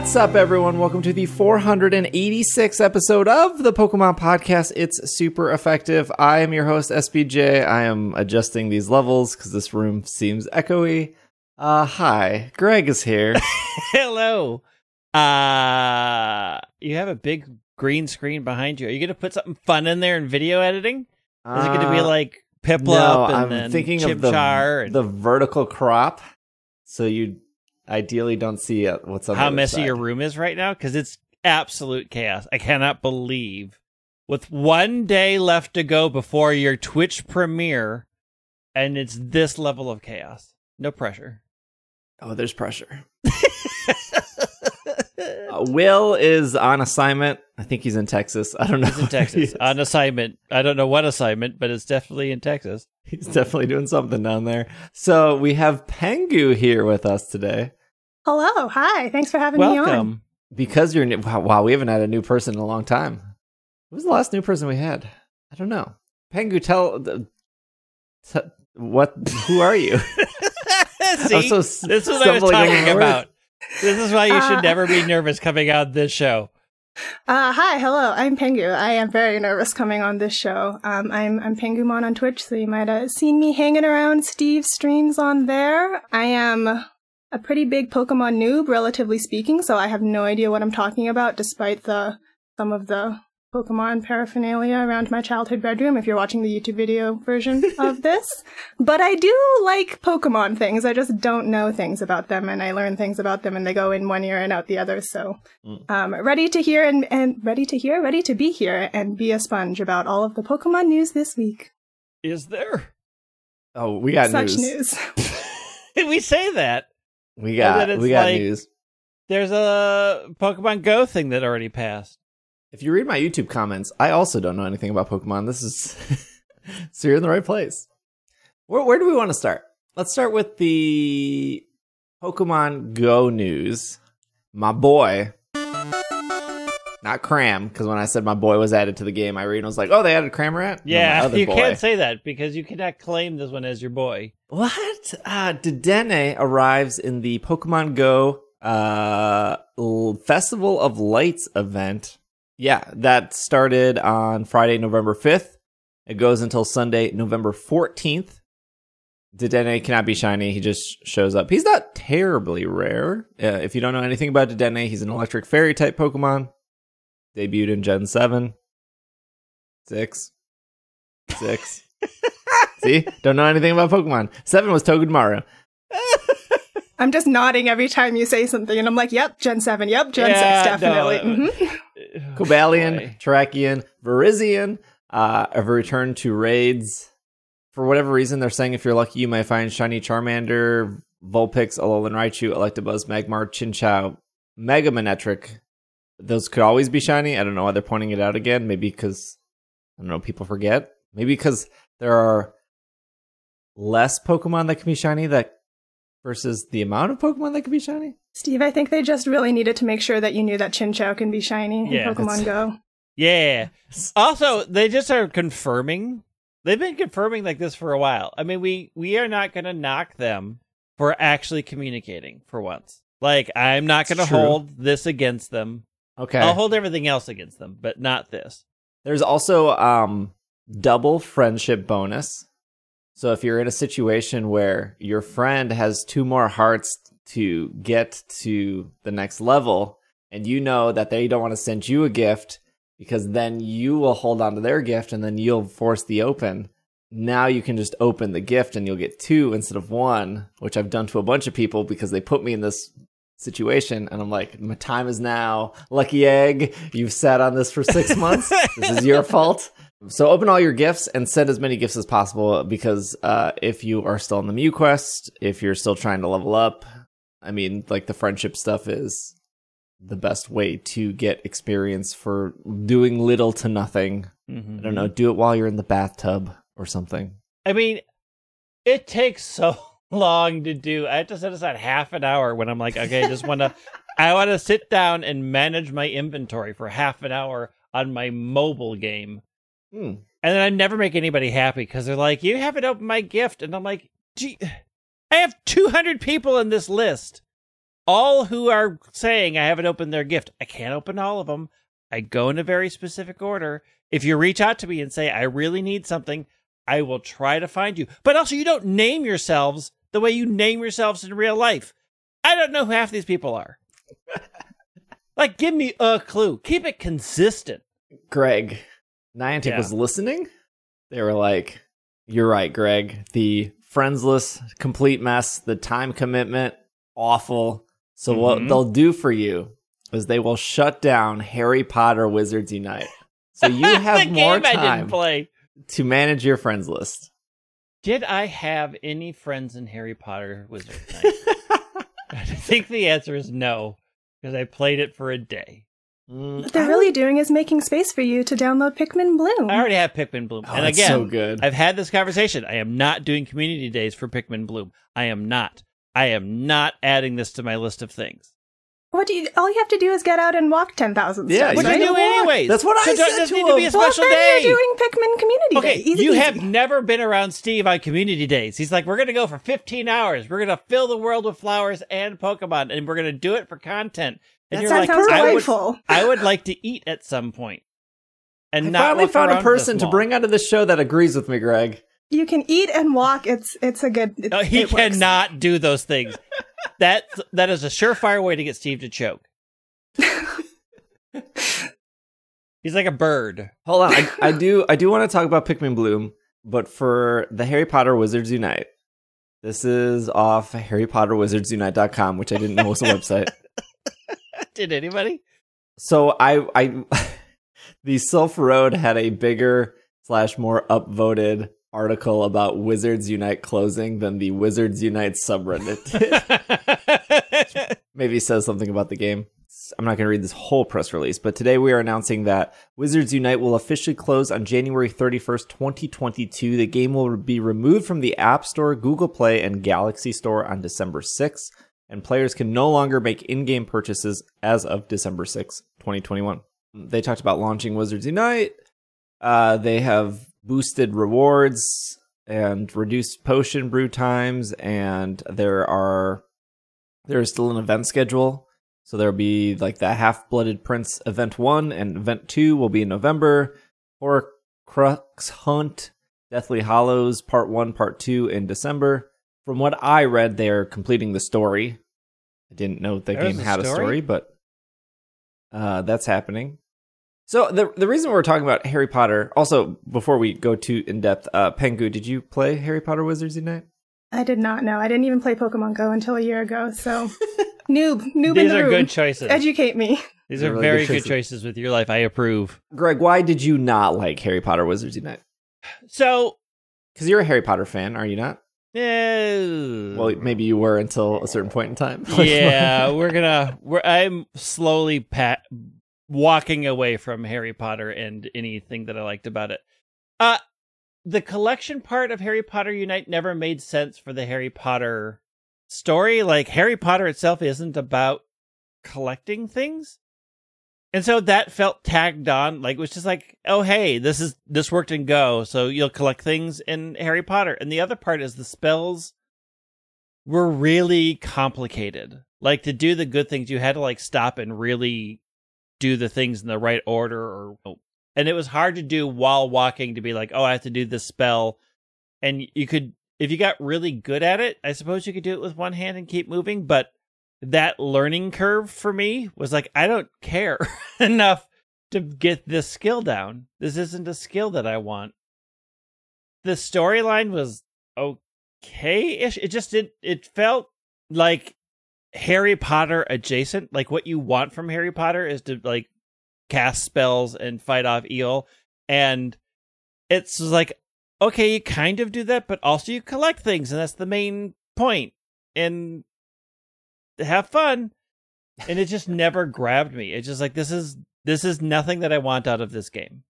What's up, everyone? Welcome to the 486th episode of the Pokemon Podcast. It's super effective. I am your host, SBJ. I am adjusting these levels because this room seems echoey. Uh, hi, Greg is here. Hello. Uh you have a big green screen behind you. Are you gonna put something fun in there in video editing? Is it gonna be Uh, like Piplup no, and I'm then thinking of the, Chimchar and the vertical crop, so you ideally don't see uh, what's on the how other messy side. your room is right now? Because it's absolute chaos. I cannot believe with one day left to go before your Twitch premiere, and it's this level of chaos. No pressure. Oh, there's pressure. Uh, Will is on assignment. I think he's in Texas. I don't know. He's in where he Texas on assignment. I don't know what assignment, but it's definitely in Texas. He's definitely doing something down there. So we have Pengu here with us today Hello, hi. Thanks for having me on. Welcome. because you're new. Wow, wow, we haven't had a new person in a long time. Who was the last new person we had? I don't know. Pengu, tell the- t- what? Who are you? See, I'm so s- this is what I was talking my words. about. This is why you should Uh, never be nervous coming on this show. Uh, hi, hello. I'm Pengu. I am very nervous coming on this show. Um, I'm I'm Pengumon on Twitch, so you might have seen me hanging around Steve's streams on there. I am a pretty big Pokemon noob, relatively speaking, so I have no idea what I'm talking about, despite the some of the Pokemon paraphernalia around my childhood bedroom. If you're watching the YouTube video version of this, but I do like Pokemon things. I just don't know things about them, and I learn things about them, and they go in one ear and out the other. So um, ready to hear and, and ready to hear, ready to be here and be a sponge about all of the Pokemon news this week. Is there? Oh, we got Such news. news. we say that. We got we got like- news. There's a Pokemon Go thing that already passed. If you read my YouTube comments, I also don't know anything about Pokemon. This is so you're in the right place. Where, where do we want to start? Let's start with the Pokemon Go news. My boy, not Cram, because when I said my boy was added to the game, Irene was like, "Oh, they added Cramorant." No, Yeah, other you boy. can't say that because you cannot claim this one as your boy. What? Uh, Dedenne arrives in the Pokemon Go uh, Festival of Lights event. Yeah, that started on Friday, November 5th. It goes until Sunday, November 14th. Dedenne cannot be shiny. He just shows up. He's not terribly rare. Uh, if you don't know anything about Dedenne, he's an electric fairy type Pokemon. Debuted in Gen 7. 6. 6. See? Don't know anything about Pokemon. 7 was Togedemaru. I'm just nodding every time you say something, and I'm like, "Yep, Gen Seven. Yep, Gen Yeah, Six, definitely." no, Mhm. Cobalion, Boy. Terrakion, Virizion uh, have returned to raids. For whatever reason, they're saying if you're lucky, you might find Shiny Charmander, Vulpix, Alolan Raichu, Electabuzz, Magmar, Chinchou, Mega Manectric. Those could always be shiny. I don't know why they're pointing it out again. Maybe because, I don't know, people forget. Maybe because there are less Pokemon that can be shiny that versus the amount of Pokemon that can be shiny. Steve, I think they just really needed to make sure that you knew that Chinchou can be shiny Yeah, in Pokemon Go. Yeah. Also, they just are confirming. They've been confirming like this for a while. I mean, we we are not going to knock them for actually communicating for once. Like, I'm not going to hold this against them. Okay. I'll hold everything else against them, but not this. There's also um double friendship bonus. So if you're in a situation where your friend has two more hearts to get to the next level and you know that they don't want to send you a gift because then you will hold on to their gift and then you'll force the open. Now you can just open the gift and you'll get two instead of one, which I've done to a bunch of people because they put me in this situation and I'm like, my time is now. Lucky egg, you've sat on this for six months. this is your fault. So open all your gifts and send as many gifts as possible because uh, if you are still in the Mew quest, if you're still trying to level up, I mean, like the friendship stuff is the best way to get experience for doing little to nothing. Mhm. I don't know, do it while you're in the bathtub or something. I mean, it takes so long to do. I have to set aside half an hour when I'm like, okay, I just want to, I want to sit down and manage my inventory for half an hour on my mobile game. Hmm. And then I never make anybody happy because they're like, you haven't opened my gift. And I'm like, gee, I have 200 people in this list. all who are saying I haven't opened their gift. I can't open all of them. I go in a very specific order. If you reach out to me and say I really need something, I will try to find you. But also, you don't name yourselves the way you name yourselves in real life. I don't know who half these people are. like, give me a clue. Keep it consistent. Greg, Niantic Yeah. was listening. They were like, "You're right, Greg. The friendsless, complete mess. The time commitment, awful. So what Mhm. they'll do for you is they will shut down Harry Potter Wizards Unite. So you have more game I didn't time play. to manage your friends list." Did I have any friends in Harry Potter Wizards Unite? I think the answer is no, because I played it for a day. Mm, What they're really doing is making space for you to download Pikmin Bloom. I already have Pikmin Bloom. Oh, and it's again, so good. I've had this conversation. I am not doing community days for Pikmin Bloom. I am not. I am not adding this to my list of things. What do you? All you have to do is get out and walk ten thousand Yeah, steps. Which you I right? do what? anyways. That's what I so it said doesn't to need to be a him. Well, special then day. you're doing Pikmin Community Okay, Day. Easy you peasy. have never been around Steve on community days. He's like, we're going to go for 15 hours. We're going to fill the world with flowers and Pokemon, and we're going to do it for content. And That you're That like, sounds I would, delightful. I would like to eat at some point. And I not finally found a person to mall. bring onto the show that agrees with me, Greg. You can eat and walk. It's it's a good. It, No, he it works. cannot do those things. that that is a surefire way to get Steve to choke. He's like a bird. Hold on, I, I do I do want to talk about Pikmin Bloom, but for the Harry Potter Wizards Unite, this is off HarryPotterWizardsUnite.com, which I didn't know was a website. Did anybody? So I I the Silph Road had a bigger slash more upvoted article about Wizards Unite closing than the Wizards Unite subreddit. maybe says something about the game. I'm not going to read this whole press release, but today we are announcing that Wizards Unite will officially close on January 31st, 2022. The game will be removed from the App Store, Google Play, and Galaxy Store on December 6th, and players can no longer make in game purchases as of December 6th, 2021. They talked about launching Wizards Unite. Uh, they have boosted rewards and reduced potion brew times, and there are there is still an event schedule. So there'll be like the Half Blooded Prince event one and event two will be in November. Horcrux Hunt, Deathly Hallows part one, part two in December. From what I read, they're completing the story. I didn't know the There's game a had a story? story, but uh, that's happening. So the the reason we're talking about Harry Potter, also before we go too in depth, uh, Pengu, did you play Harry Potter Wizards Unite? I did not know. I didn't even play Pokemon Go until a year ago. So noob, noob in These the are room. good choices. Educate me. These These are are really very good good choices. choices with your life. I approve. Greg, why did you not like Harry Potter Wizards Unite? So, Because you're a Harry Potter fan, are you not? Eh, Well, maybe you were until a certain point in time. yeah, we're gonna. We're, I'm slowly pat walking away from Harry Potter and anything that I liked about it. Uh the collection part of Harry Potter Unite never made sense for the Harry Potter story. Like Harry Potter itself isn't about collecting things. And so that felt tagged on, like it was just like, oh hey, this is this worked in Go, so you'll collect things in Harry Potter. And the other part is the spells were really complicated. Like to do the good things, you had to like stop and really do the things in the right order or oh. and it was hard to do while walking to be like, oh, I have to do this spell. And you could if you got really good at it, I suppose you could do it with one hand and keep moving, but that learning curve for me was like I don't care enough to get this skill down. This isn't a skill that I want. The storyline was okay-ish. It just did it felt like Harry Potter adjacent. Like what you want from Harry Potter is to like cast spells and fight off eel And it's like, okay, you kind of do that, but also you collect things, and that's the main point. And have fun. And it just never grabbed me. It's just like this is this is nothing that I want out of this game.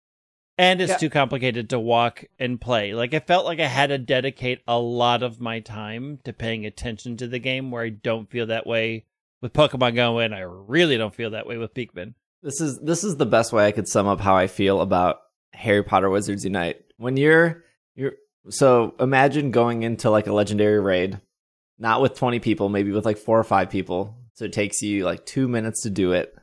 And it's Yeah. too complicated to walk and play. Like I felt like I had to dedicate a lot of my time to paying attention to the game where I don't feel that way with Pokemon Go and I really don't feel that way with Pikmin. This is this is the best way I could sum up how I feel about Harry Potter Wizards Unite. When you're you're so imagine going into like a legendary raid, not with 20 people, maybe with like 4 or 5 people. So it takes you like two minutes to do it.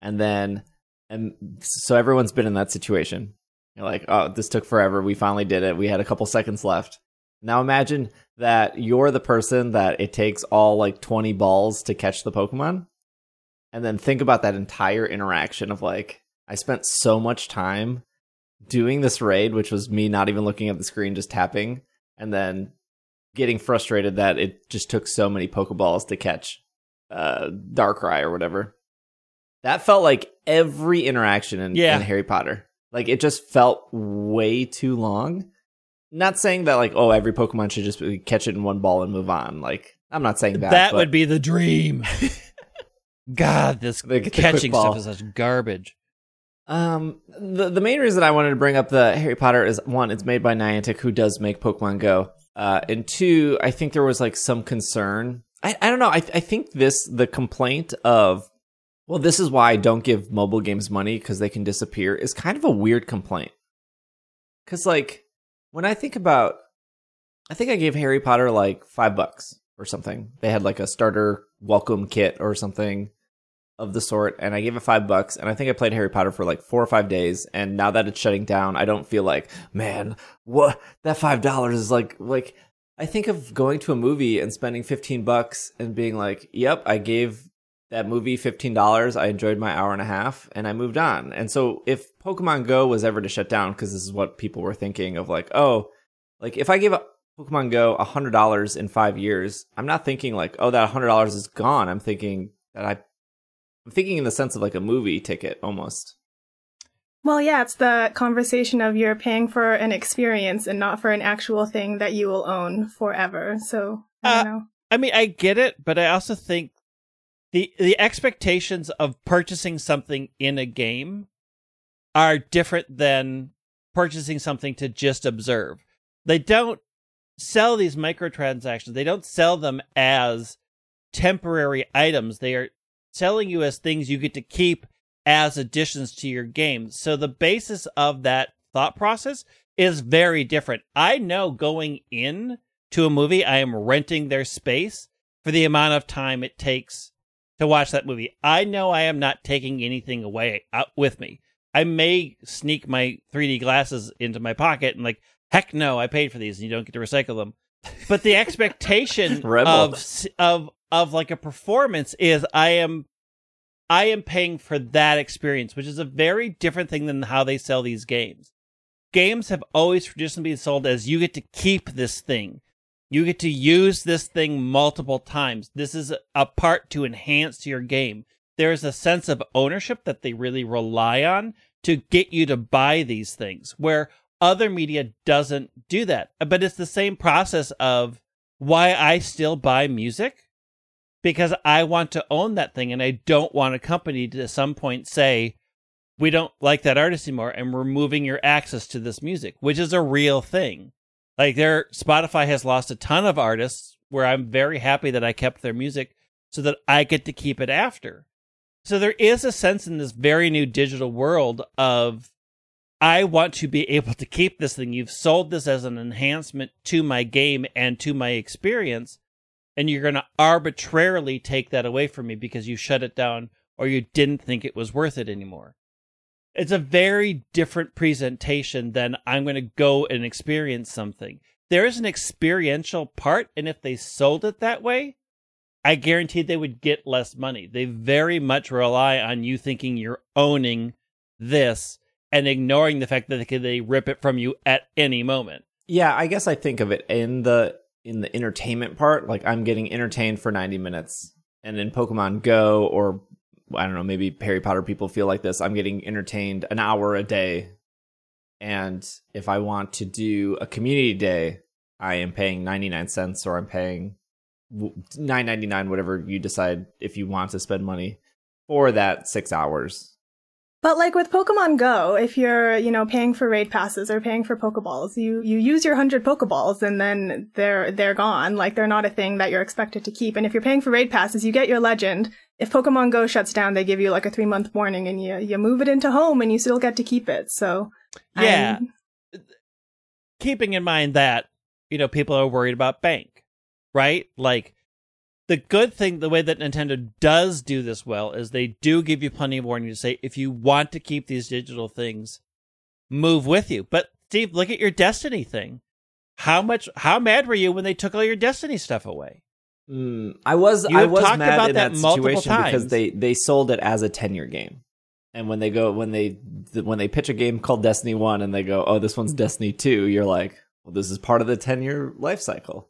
And then, and so everyone's been in that situation. You're like, oh, this took forever. We finally did it. We had a couple seconds left. Now imagine that you're the person that it takes all like 20 balls to catch the Pokemon. And then think about that entire interaction of like, I spent so much time doing this raid, which was me not even looking at the screen, just tapping, and then getting frustrated that it just took so many Pokeballs to catch uh, Darkrai or whatever. That felt like every interaction in, Yeah. in Harry Potter. Like it just felt way too long. Not saying that like oh every Pokemon should just catch it in one ball and move on. Like I'm not saying that. that but would be the dream. God, this catching stuff is such garbage. Um, the the main reason I wanted to bring up the Harry Potter is one, it's made by Niantic, who does make Pokemon Go. Uh, and two, I think there was like some concern. I I don't know. I I think this the complaint of, well, this is why I don't give mobile games money because they can disappear is kind of a weird complaint. Because like when I think about, I think I gave Harry Potter like five bucks or something. They had like a starter welcome kit or something of the sort and I gave it five bucks and I think I played Harry Potter for like four or five days and now that it's shutting down, I don't feel like, man, what that five dollars is like like I think of going to a movie and spending fifteen bucks and being like, Yep, I gave that movie fifteen dollars, I enjoyed my hour and a half and I moved on. And so if Pokemon Go was ever to shut down, because this is what people were thinking of like, oh, like if I give Pokemon Go hundred dollars in five years, I'm not thinking like, oh, that hundred dollars is gone. I'm thinking that I I'm thinking in the sense of like a movie ticket almost. Well, yeah, it's the conversation of you're paying for an experience and not for an actual thing that you will own forever. So, I Uh, don't know. I mean, I get it, but I also think the the expectations of purchasing something in a game are different than purchasing something to just observe. They don't sell these microtransactions. They don't sell them as temporary items. They are selling you as things you get to keep as additions to your game. So the basis of that thought process is very different. I know going in to a movie, I am renting their space for the amount of time it takes to watch that movie. I know I am not taking anything away out with me. I may sneak my 3D glasses into my pocket and like, heck no, I paid for these and you don't get to recycle them. But the expectation of of of like a performance is I am I am paying for that experience, which is a very different thing than how they sell these games. Games have always traditionally been sold as you get to keep this thing. You get to use this thing multiple times. This is a part to enhance your game. There is a sense of ownership that they really rely on to get you to buy these things, where other media doesn't do that. But it's the same process of why I still buy music because I want to own that thing and I don't want a company to at some point say, we don't like that artist anymore and we're moving your access to this music, which is a real thing. Like their Spotify has lost a ton of artists where I'm very happy that I kept their music so that I get to keep it after. So there is a sense in this very new digital world of I want to be able to keep this thing. You've sold this as an enhancement to my game and to my experience and you're going to arbitrarily take that away from me because you shut it down or you didn't think it was worth it anymore. It's a very different presentation than I'm going to go and experience something. There is an experiential part, and if they sold it that way, I guarantee they would get less money. They very much rely on you thinking you're owning this and ignoring the fact that they they rip it from you at any moment. Yeah, I guess I think of it in the in the entertainment part, like I'm getting entertained for 90 minutes. And in Pokemon Go or I don't know, maybe Harry Potter people feel like this, I'm getting entertained an hour a day. And if I want to do a community day, I am paying 99 cents or I'm paying 9.99 whatever you decide if you want to spend money for that 6 hours. But like with Pokemon Go, if you're, you know, paying for raid passes or paying for Pokeballs, you, you use your hundred Pokeballs and then they're, they're gone. Like they're not a thing that you're expected to keep. And if you're paying for raid passes, you get your legend. If Pokemon Go shuts down, they give you like a three month warning and you, you move it into home and you still get to keep it. So Yeah. I'm- keeping in mind that you know people are worried about bank right like the good thing, the way that Nintendo does do this well, is they do give you plenty of warning to say if you want to keep these digital things, move with you. But Steve, look at your Destiny thing. How much? How mad were you when they took all your Destiny stuff away? Mm, I was I was mad about in that that, situation because they they sold it as a ten year game, and when they go when they when they pitch a game called Destiny One and they go oh this one's Destiny Two, you're like well this is part of the ten year life cycle.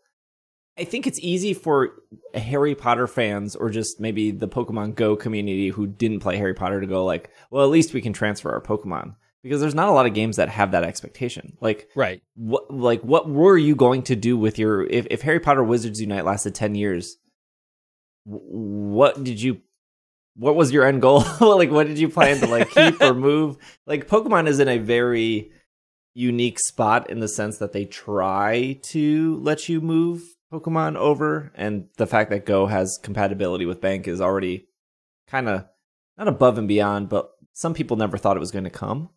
I think it's easy for Harry Potter fans or just maybe the Pokemon Go community who didn't play Harry Potter to go like well at least we can transfer our Pokemon. Because there's not a lot of games that have that expectation. Like Right. what like what were you going to do with your if, if harry potter wizards unite lasted 10 years what did you what was your end goal? Like what did you plan to like keep or move? Like pokemon is in a very unique spot in the sense that they try to let you move pokemon over and the fact that go has compatibility with bank is already kind of not above and beyond but some people never thought it was going to come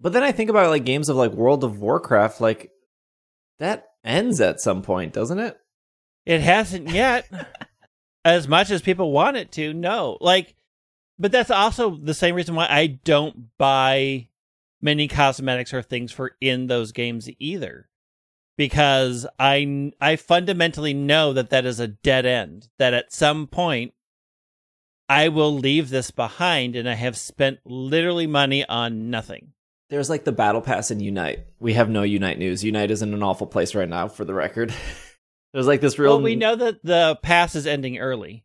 but then I think about like games of like World of Warcraft, like that ends at some point, doesn't it? It hasn't yet. as much as people want it to, no. Like, but that's also the same reason why I don't buy many cosmetics or things for in those games either. Because I I fundamentally know that that is a dead end. That at some point I will leave this behind and I have spent literally money on nothing. There's like the battle pass in Unite. We have no Unite news. Unite is in an awful place right now, for the record. There's like this real. Well, we know that the pass is ending early.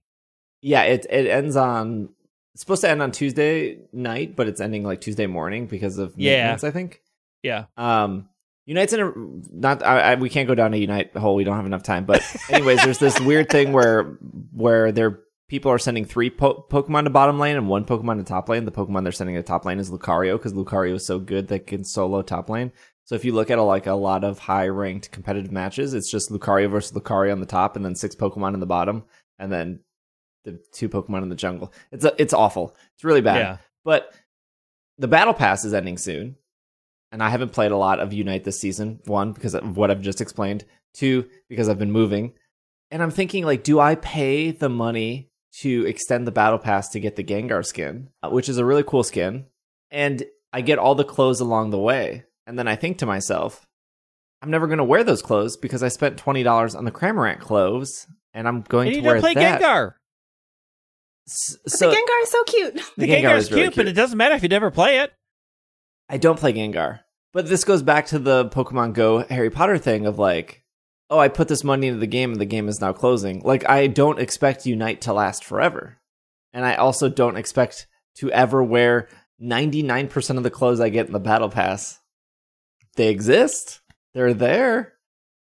Yeah, it it ends on. It's supposed to end on Tuesday night, but it's ending like Tuesday morning because of Yeah. maintenance. I think. Yeah. Um, Unite's in a not. I, I, we can't go down a Unite hole. We don't have enough time. But anyways, there's this weird thing where where there people are sending three po- Pokemon to bottom lane and one Pokemon to top lane. The Pokemon they're sending to top lane is Lucario because Lucario is so good that can solo top lane. So if you look at a, like a lot of high ranked competitive matches, it's just Lucario versus Lucario on the top, and then six Pokemon in the bottom, and then the two Pokemon in the jungle. It's a, it's awful. It's really bad. Yeah. But the battle pass is ending soon, and I haven't played a lot of Unite this season. One because of what I've just explained. Two because I've been moving, and I'm thinking like, do I pay the money to extend the battle pass to get the Gengar skin, uh, which is a really cool skin, and I get all the clothes along the way, and then I think to myself, I'm never going to wear those clothes because I spent twenty dollars on the Cramorant clothes, and I'm going And to wear play that. Gengar. S- So the Gengar is so cute. The, The Gengar Gengar's is really cute, but it doesn't matter if you never play it. I don't play Gengar. But this goes back to the Pokemon Go Harry Potter thing of like, oh, I put this money into the game and the game is now closing. Like, I don't expect Unite to last forever. And I also don't expect to ever wear 99% of the clothes I get in the Battle Pass. They exist, they're there.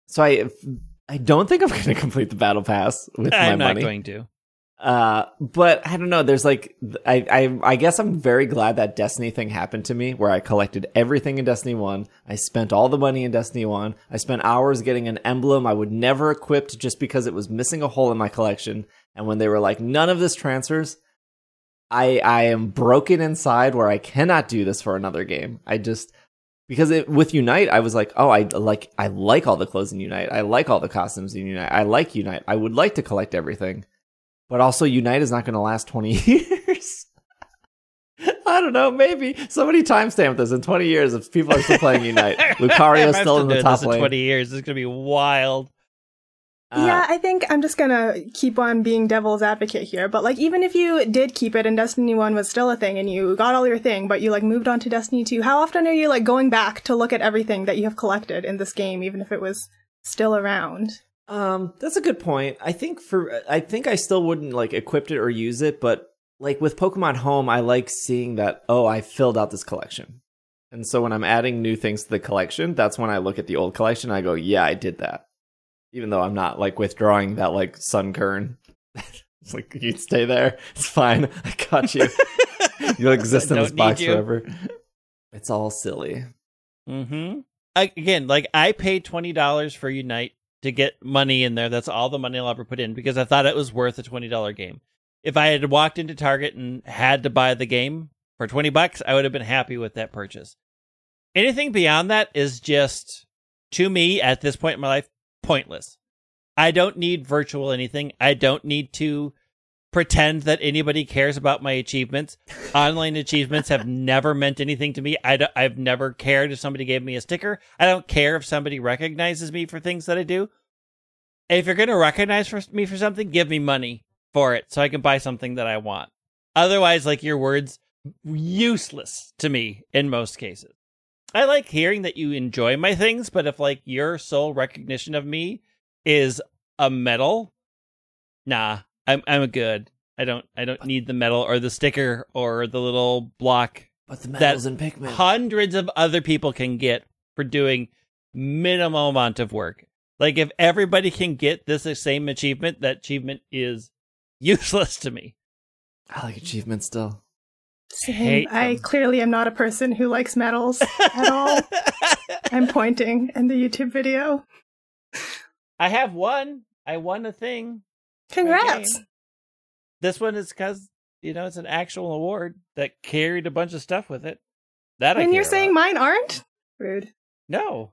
So I. I don't think I'm going to complete the battle pass with I'm my money. I'm not going to. Uh, but I don't know. There's like, I, I, I guess I'm very glad that Destiny thing happened to me, where I collected everything in Destiny One. I spent all the money in Destiny One. I spent hours getting an emblem I would never equipped just because it was missing a hole in my collection. And when they were like, none of this transfers, I, I am broken inside where I cannot do this for another game. I just because it, with Unite, I was like, oh, I like, I like all the clothes in Unite. I like all the costumes in Unite. I like Unite. I would like to collect everything but also Unite is not going to last 20 years. I don't know, maybe somebody timestamp this in 20 years if people are still playing Unite. Lucario's I'm still in the top this in lane. 20 years. It's going to be wild. Uh, yeah, I think I'm just gonna keep on being devil's advocate here. But like, even if you did keep it and Destiny 1 was still a thing and you got all your thing, but you like moved on to Destiny 2, how often are you like going back to look at everything that you have collected in this game, even if it was still around? Um, that's a good point. I think for I think I still wouldn't like equip it or use it, but like with Pokemon Home, I like seeing that oh, I filled out this collection. And so when I'm adding new things to the collection, that's when I look at the old collection and I go, yeah, I did that. Even though I'm not like withdrawing that like Sunkern. it's like you stay there. It's fine. I got you. You'll exist in this box forever. It's all silly. Mm-hmm. Again, like I paid $20 for Unite to get money in there. That's all the money I'll ever put in because I thought it was worth a $20 game. If I had walked into Target and had to buy the game for 20 bucks, I would have been happy with that purchase. Anything beyond that is just, to me, at this point in my life, pointless. I don't need virtual anything. I don't need to pretend that anybody cares about my achievements. Online achievements have never meant anything to me. I d- I've never cared if somebody gave me a sticker. I don't care if somebody recognizes me for things that I do. If you're going to recognize for me for something, give me money for it so I can buy something that I want. Otherwise, like your words, useless to me in most cases. I like hearing that you enjoy my things, but if like your sole recognition of me is a medal, nah, I'm I'm good. I don't I don't need the medal or the sticker or the little block But the medals in Pikmin. hundreds of other people can get for doing minimal amount of work. Like if everybody can get this same achievement, that achievement is useless to me. I like achievements still. Same. hate I them. clearly am not a person who likes medals at all. I'm pointing in the YouTube video. I have one. I won a thing. Congrats. game. This one is because you know it's an actual award that carried a bunch of stuff with it. That I And you're saying about. mine aren't? Rude. no.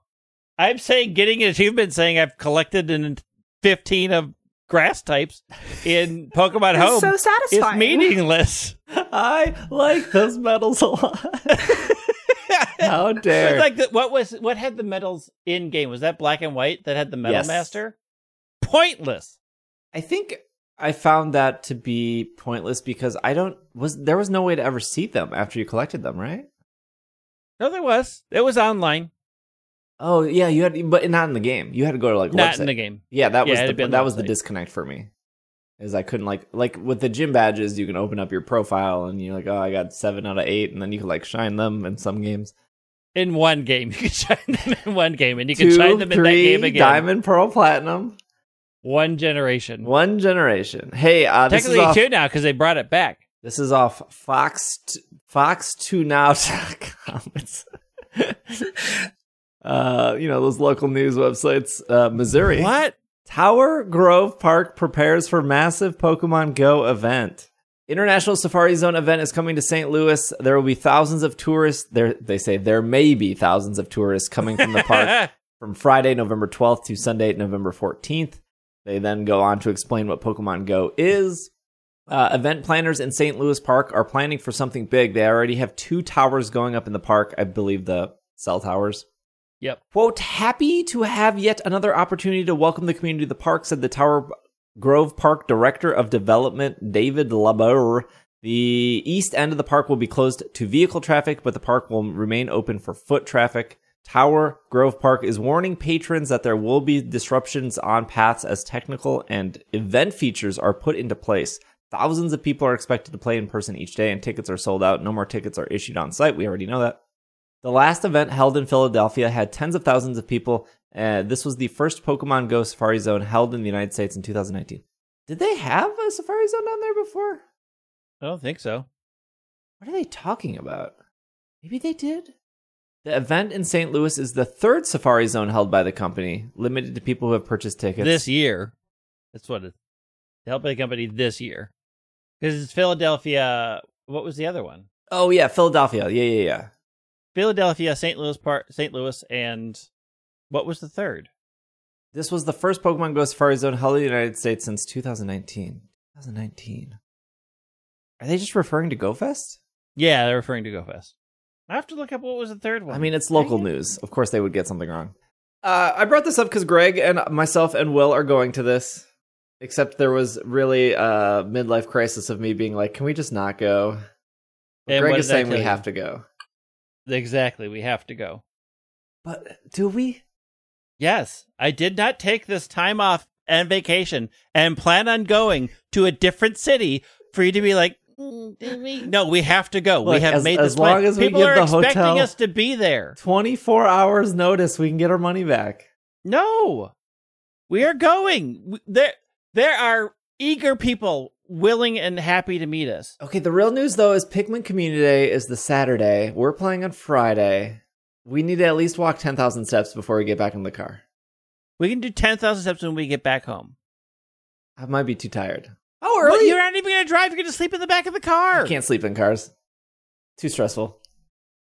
I'm saying getting an achievement saying I've collected in 15 of grass types in Pokemon That's Home so is satisfying. meaningless. I like those medals a lot. How dare. It's like the, what was what had the medals in game? Was that black and white that had the medal Yes. master? Pointless. I think I found that to be pointless because I don't was there was no way to ever see them after you collected them, right? No, there was. It was online, Oh yeah, you had, but not in the game. You had to go to like not website. in the game. Yeah, that Yeah, was the that was the disconnect for me. Is I couldn't like like with the gym badges, you can open up your profile and you're like, oh, I got seven out of eight, and then you can like shine them in some games. In one game, you can shine them in one game, and you can Two, shine them in that game again. diamond, pearl, platinum, One generation. one generation. Hey, uh, this is Technically off, two now because they brought it back. This is off Fox t- Fox2Now.com. It's uh, you know those local news websites. Uh, Missouri. What? Tower Grove Park prepares for massive Pokemon Go event. International Safari Zone event is coming to St. Louis. There will be thousands of tourists. There, they say there may be thousands of tourists coming from the park from Friday, November 12th to Sunday, November 14th. They then go on to explain what Pokemon Go is. Uh, event planners in St. Louis Park are planning for something big. They already have two towers going up in the park. I believe the cell towers. Yep. Quote, happy to have yet another opportunity to welcome the community to the park, said the Tower Grove Park Director of Development, David Labor. The east end of the park will be closed to vehicle traffic, but the park will remain open for foot traffic. Tower Grove Park is warning patrons that there will be disruptions on paths as technical and event features are put into place. Thousands of people are expected to play in person each day, and tickets are sold out. No more tickets are issued on site. We already know that. The last event held in Philadelphia had tens of thousands of people. Uh, this was the first Pokemon Go Safari Zone held in the United States in 2019. Did they have a Safari Zone down there before? I don't think so. What are they talking about? Maybe they did. The event in St. Louis is the third Safari Zone held by the company, limited to people who have purchased tickets. This year, that's what it. The help by the company this year, because it's Philadelphia. What was the other one? oh yeah, Philadelphia. Yeah, yeah, yeah. Philadelphia, St. Louis, part St. Louis, and what was the third? This was the first Pokemon Go Safari Zone held in the United States since 2019. 2019. Are they just referring to GoFest? Yeah, they're referring to GoFest. I have to look up what was the third one. I mean, it's local news. Of course, they would get something wrong. Uh, I brought this up because Greg and myself and Will are going to this. Except there was really a midlife crisis of me being like, "Can we just not go?" And Greg is saying we you? have to go. Exactly, we have to go. But do we? Yes, I did not take this time off and vacation and plan on going to a different city for you to be like, "Mm, we?" no, we have to go. we have as- made as this plan. long as we People give are the expecting hotel- us to be there. Twenty-four hours notice, we can get our money back. No, we are going. There, there are eager people willing and happy to meet us. Okay, the real news though is Pikmin Community Day is the Saturday. We're playing on Friday. We need to at least walk ten thousand steps before we get back in the car. We can do ten thousand steps when we get back home. I might be too tired. Oh, But you're not even going to drive. You're going to sleep in the back of the car. I can't sleep in cars. Too stressful.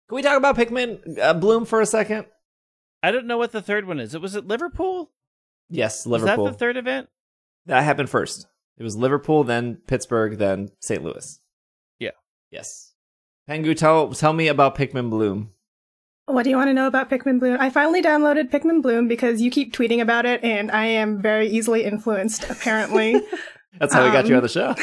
Can we talk about Pikmin uh, Bloom for a second? I don't know what the third one is. It was it Liverpool. Yes, Was that Liverpool. the third event? that happened first. It was Liverpool, then Pittsburgh, then St. Louis. Yeah. Yes. Pengu, tell tell me about Pikmin Bloom. What do you want to know about Pikmin Bloom? I finally downloaded Pikmin Bloom because you keep tweeting about it, and I am very easily influenced, apparently. That's how we got you Um, on the show.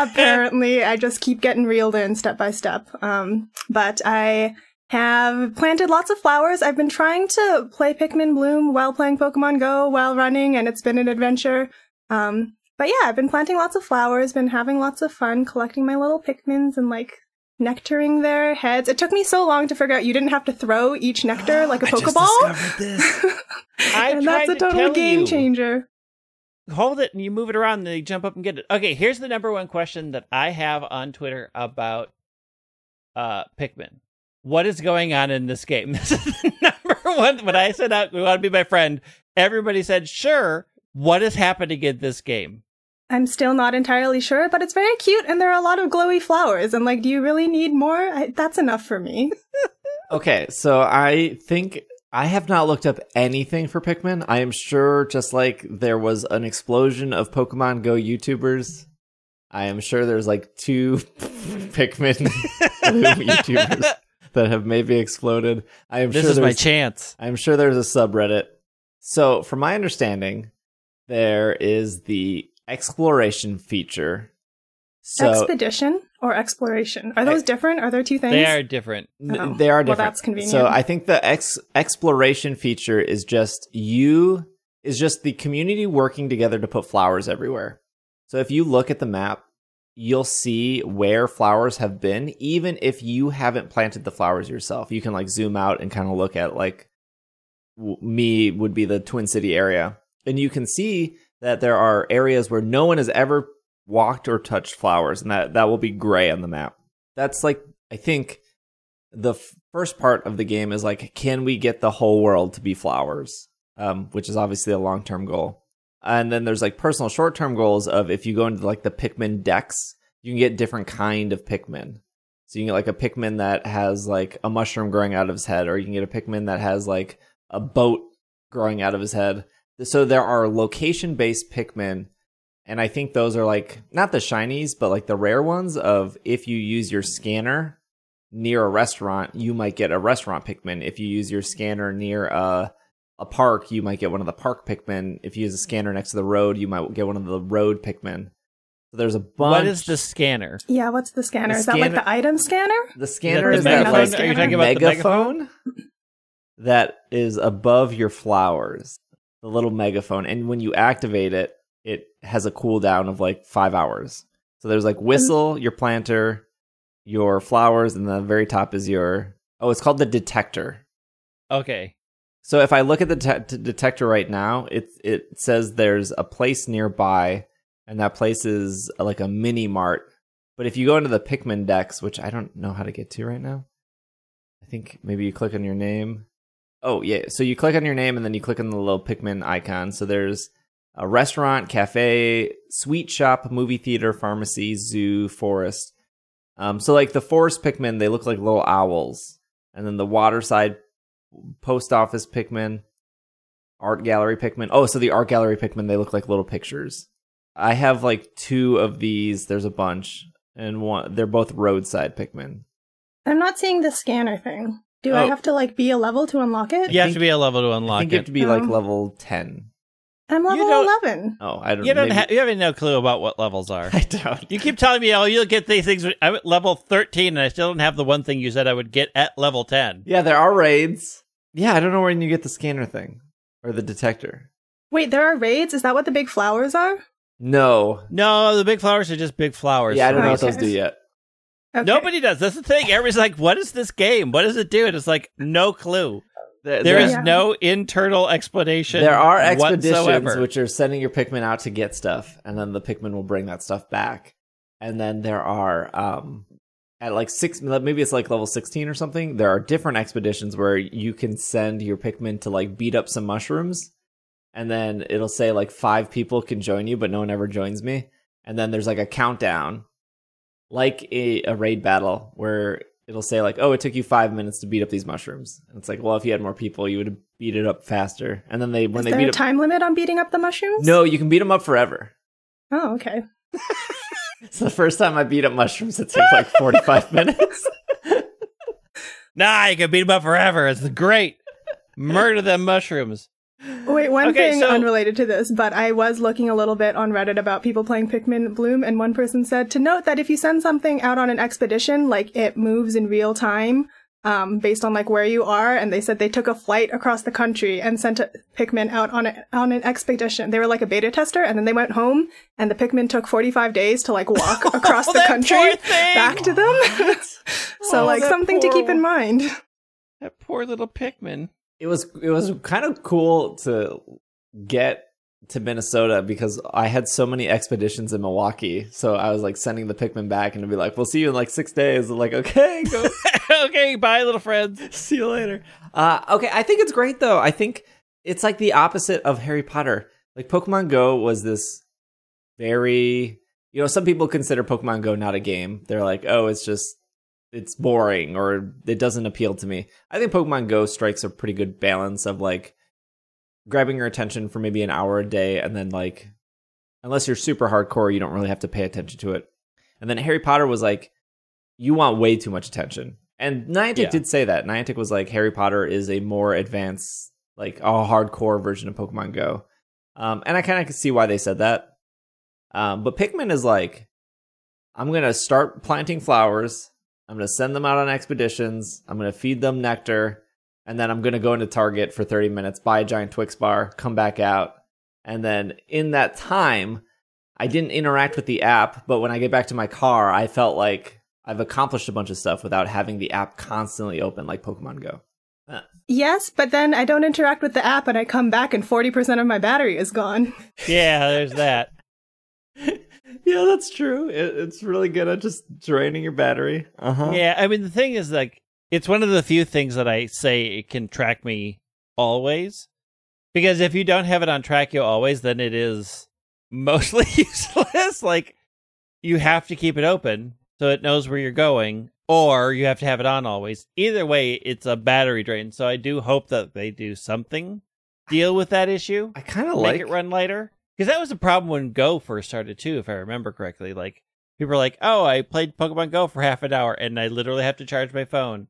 apparently, I just keep getting reeled in step by step. Um, but I have planted lots of flowers. I've been trying to play Pikmin Bloom while playing Pokemon Go, while running, and it's been an adventure. Um, but yeah, I've been planting lots of flowers, been having lots of fun collecting my little Pikmins and like nectaring their heads. It took me so long to figure out you didn't have to throw each nectar like a Pokeball. I and that's a total tell game you. changer. Hold it and you move it around and then you jump up and get it. Okay, here's the number one question that I have on Twitter about uh Pikmin. What is going on in this game? This is the number one. When I said out, we want to be my friend, everybody said, sure. What is happening in this game? I'm still not entirely sure, but it's very cute and there are a lot of glowy flowers. And like, do you really need more? I, that's enough for me. Okay, so I think I have not looked up anything for Pikmin. I am sure just like there was an explosion of Pokemon Go YouTubers, I am sure there's like two Pikmin YouTubers that have maybe exploded. I am This sure is my chance. I'm sure there's a subreddit. So, from my understanding, there is the exploration feature. So Expedition or exploration? Are those eh, different? Are there two things? They are different. Oh. They are different. Well, different. that's convenient. So I think the ex- exploration feature is just you is just the community working together to put flowers everywhere. So if you look at the map, you'll see where flowers have been, even if you haven't planted the flowers yourself. You can like zoom out and kind of look at like w- me would be the Twin City area, and you can see that there are areas where no one has ever walked or touched flowers, and that that will be gray on the map. That's like I think the f- first part of the game is like, can we get the whole world to be flowers? Um, which is obviously a long term goal. And then there's like personal short term goals of if you go into like the Pikmin decks, you can get different kind of Pikmin. So you can get like a Pikmin that has like a mushroom growing out of his head, or you can get a Pikmin that has like a boat growing out of his head. So there are location based Pikmin, and I think those are like not the shinies, but like the rare ones of if you use your scanner near a restaurant, you might get a restaurant Pikmin. If you use your scanner near a a park, you might get one of the park Pikmin. If you use a scanner next to the road, you might get one of the road Pikmin. So there's a bunch. What is the scanner? Yeah, what's the scanner? The Is that like the item scanner? The scanner the is that megaphone? like Are you talking about the megaphone that is above your flowers, the little megaphone, and when you activate it, it has a cooldown of like five hours. So there's like whistle, your planter, your flowers, and the very top is your oh, it's called the detector. Okay. So if I look at the te- detector right now, it it says there's a place nearby, and that place is uh, like a mini mart. But if you go into the Pikmin decks, which I don't know how to get to right now, I think maybe you click on your name. Oh yeah, so you click on your name and then you click on the little Pikmin icon. So there's a restaurant, cafe, sweet shop, movie theater, pharmacy, zoo, forest. Um, so like the forest Pikmin, they look like little owls, and then the waterside post office Pikmin, art gallery Pikmin. Oh, so the art gallery Pikmin, they look like little pictures. I have like two of these. There's a bunch, and one they're both roadside Pikmin. I'm not seeing the scanner thing. Do I Oh. have to like be a level to unlock it? You have to be a level to I unlock it. you have to be like Oh. level ten. I'm level 11. Oh, I don't. You don't maybe- have. You have no clue about what levels are. I don't. You keep telling me, oh, you'll get these things. I'm at level 13, and I still don't have the one thing you said I would get at level 10. Yeah, there are raids. Yeah, I don't know when you get the scanner thing or the detector. Wait, there are raids? Is that what the big flowers are? No. No, the big flowers are just big flowers. Yeah, I don't know what those do yet. Okay. Nobody does. That's the thing. Everybody's like, what is this game? What does it do? And it's like, no clue. There, There there- is Yeah. no internal explanation. There are expeditions whatsoever. which are sending your Pikmin out to get stuff, and then the Pikmin will bring that stuff back. And then there are um at like six maybe it's like level sixteen or something, there are different expeditions where you can send your Pikmin to like beat up some mushrooms, and then it'll say like five people can join you, but no one ever joins me. And then there's like a countdown, like a, a raid battle where it'll say like, "Oh, it took you five minutes to beat up these mushrooms." And it's like, well, if you had more people, you would have beat it up faster. And then they when Is they there beat a up, time limit on beating up the mushrooms? no, you can beat them up forever. Oh, okay. So the first time I beat up mushrooms, it took like forty five minutes. Nah, you can beat them up forever. It's great. Murder them mushrooms. Wait, one Okay, thing so- unrelated to this, but I was looking a little bit on Reddit about people playing Pikmin Bloom, and one person said to note that if you send something out on an expedition, like it moves in real time, um, based on like where you are, and they said they took a flight across the country and sent a Pikmin out on a, on an expedition. They were like a beta tester, and then they went home, and the Pikmin took 45 days to like walk across Oh, the country back to them. so Oh, like something to keep in mind. That poor little Pikmin. It was it was kind of cool to get to Minnesota because I had so many expeditions in Milwaukee. So I was like sending the Pikmin back and to be like, "We'll see you in like six days." Like, okay, go okay, bye, little friends. see you later. Uh, okay, I think it's great though. I think it's like the opposite of Harry Potter. Like Pokemon Go was this very, you know, some people consider Pokemon Go not a game. They're like, oh, it's just it's boring or it doesn't appeal to me. I think Pokemon Go strikes a pretty good balance of like grabbing your attention for maybe an hour a day and then like unless you're super hardcore, you don't really have to pay attention to it. And then Harry Potter was like you want way too much attention. And Niantic Yeah. did say that. Niantic was like Harry Potter is a more advanced like a hardcore version of Pokemon Go. Um and I kind of can see why they said that. Um but Pikmin is like I'm going to start planting flowers. I'm going to send them out on expeditions. I'm going to feed them nectar. And then I'm going to go into Target for 30 minutes, buy a giant Twix bar, come back out. And then in that time, I didn't interact with the app. But when I get back to my car, I felt like I've accomplished a bunch of stuff without having the app constantly open like Pokemon Go. Uh. Yes, but then I don't interact with the app and I come back and 40% of my battery is gone. Yeah, there's that. yeah, that's true. It, it's really good at just draining your battery. Uh huh. Yeah, I mean the thing is like it's one of the few things that I say it can track me always. Because if you don't have it on track you always, then it is mostly useless. like you have to keep it open so it knows where you're going, or you have to have it on always. Either way, it's a battery drain. So I do hope that they do something deal with that issue. I kind of like it run lighter. Because that was the problem when Go first started too, if I remember correctly. Like people were like, "Oh, I played Pokemon Go for half an hour, and I literally have to charge my phone."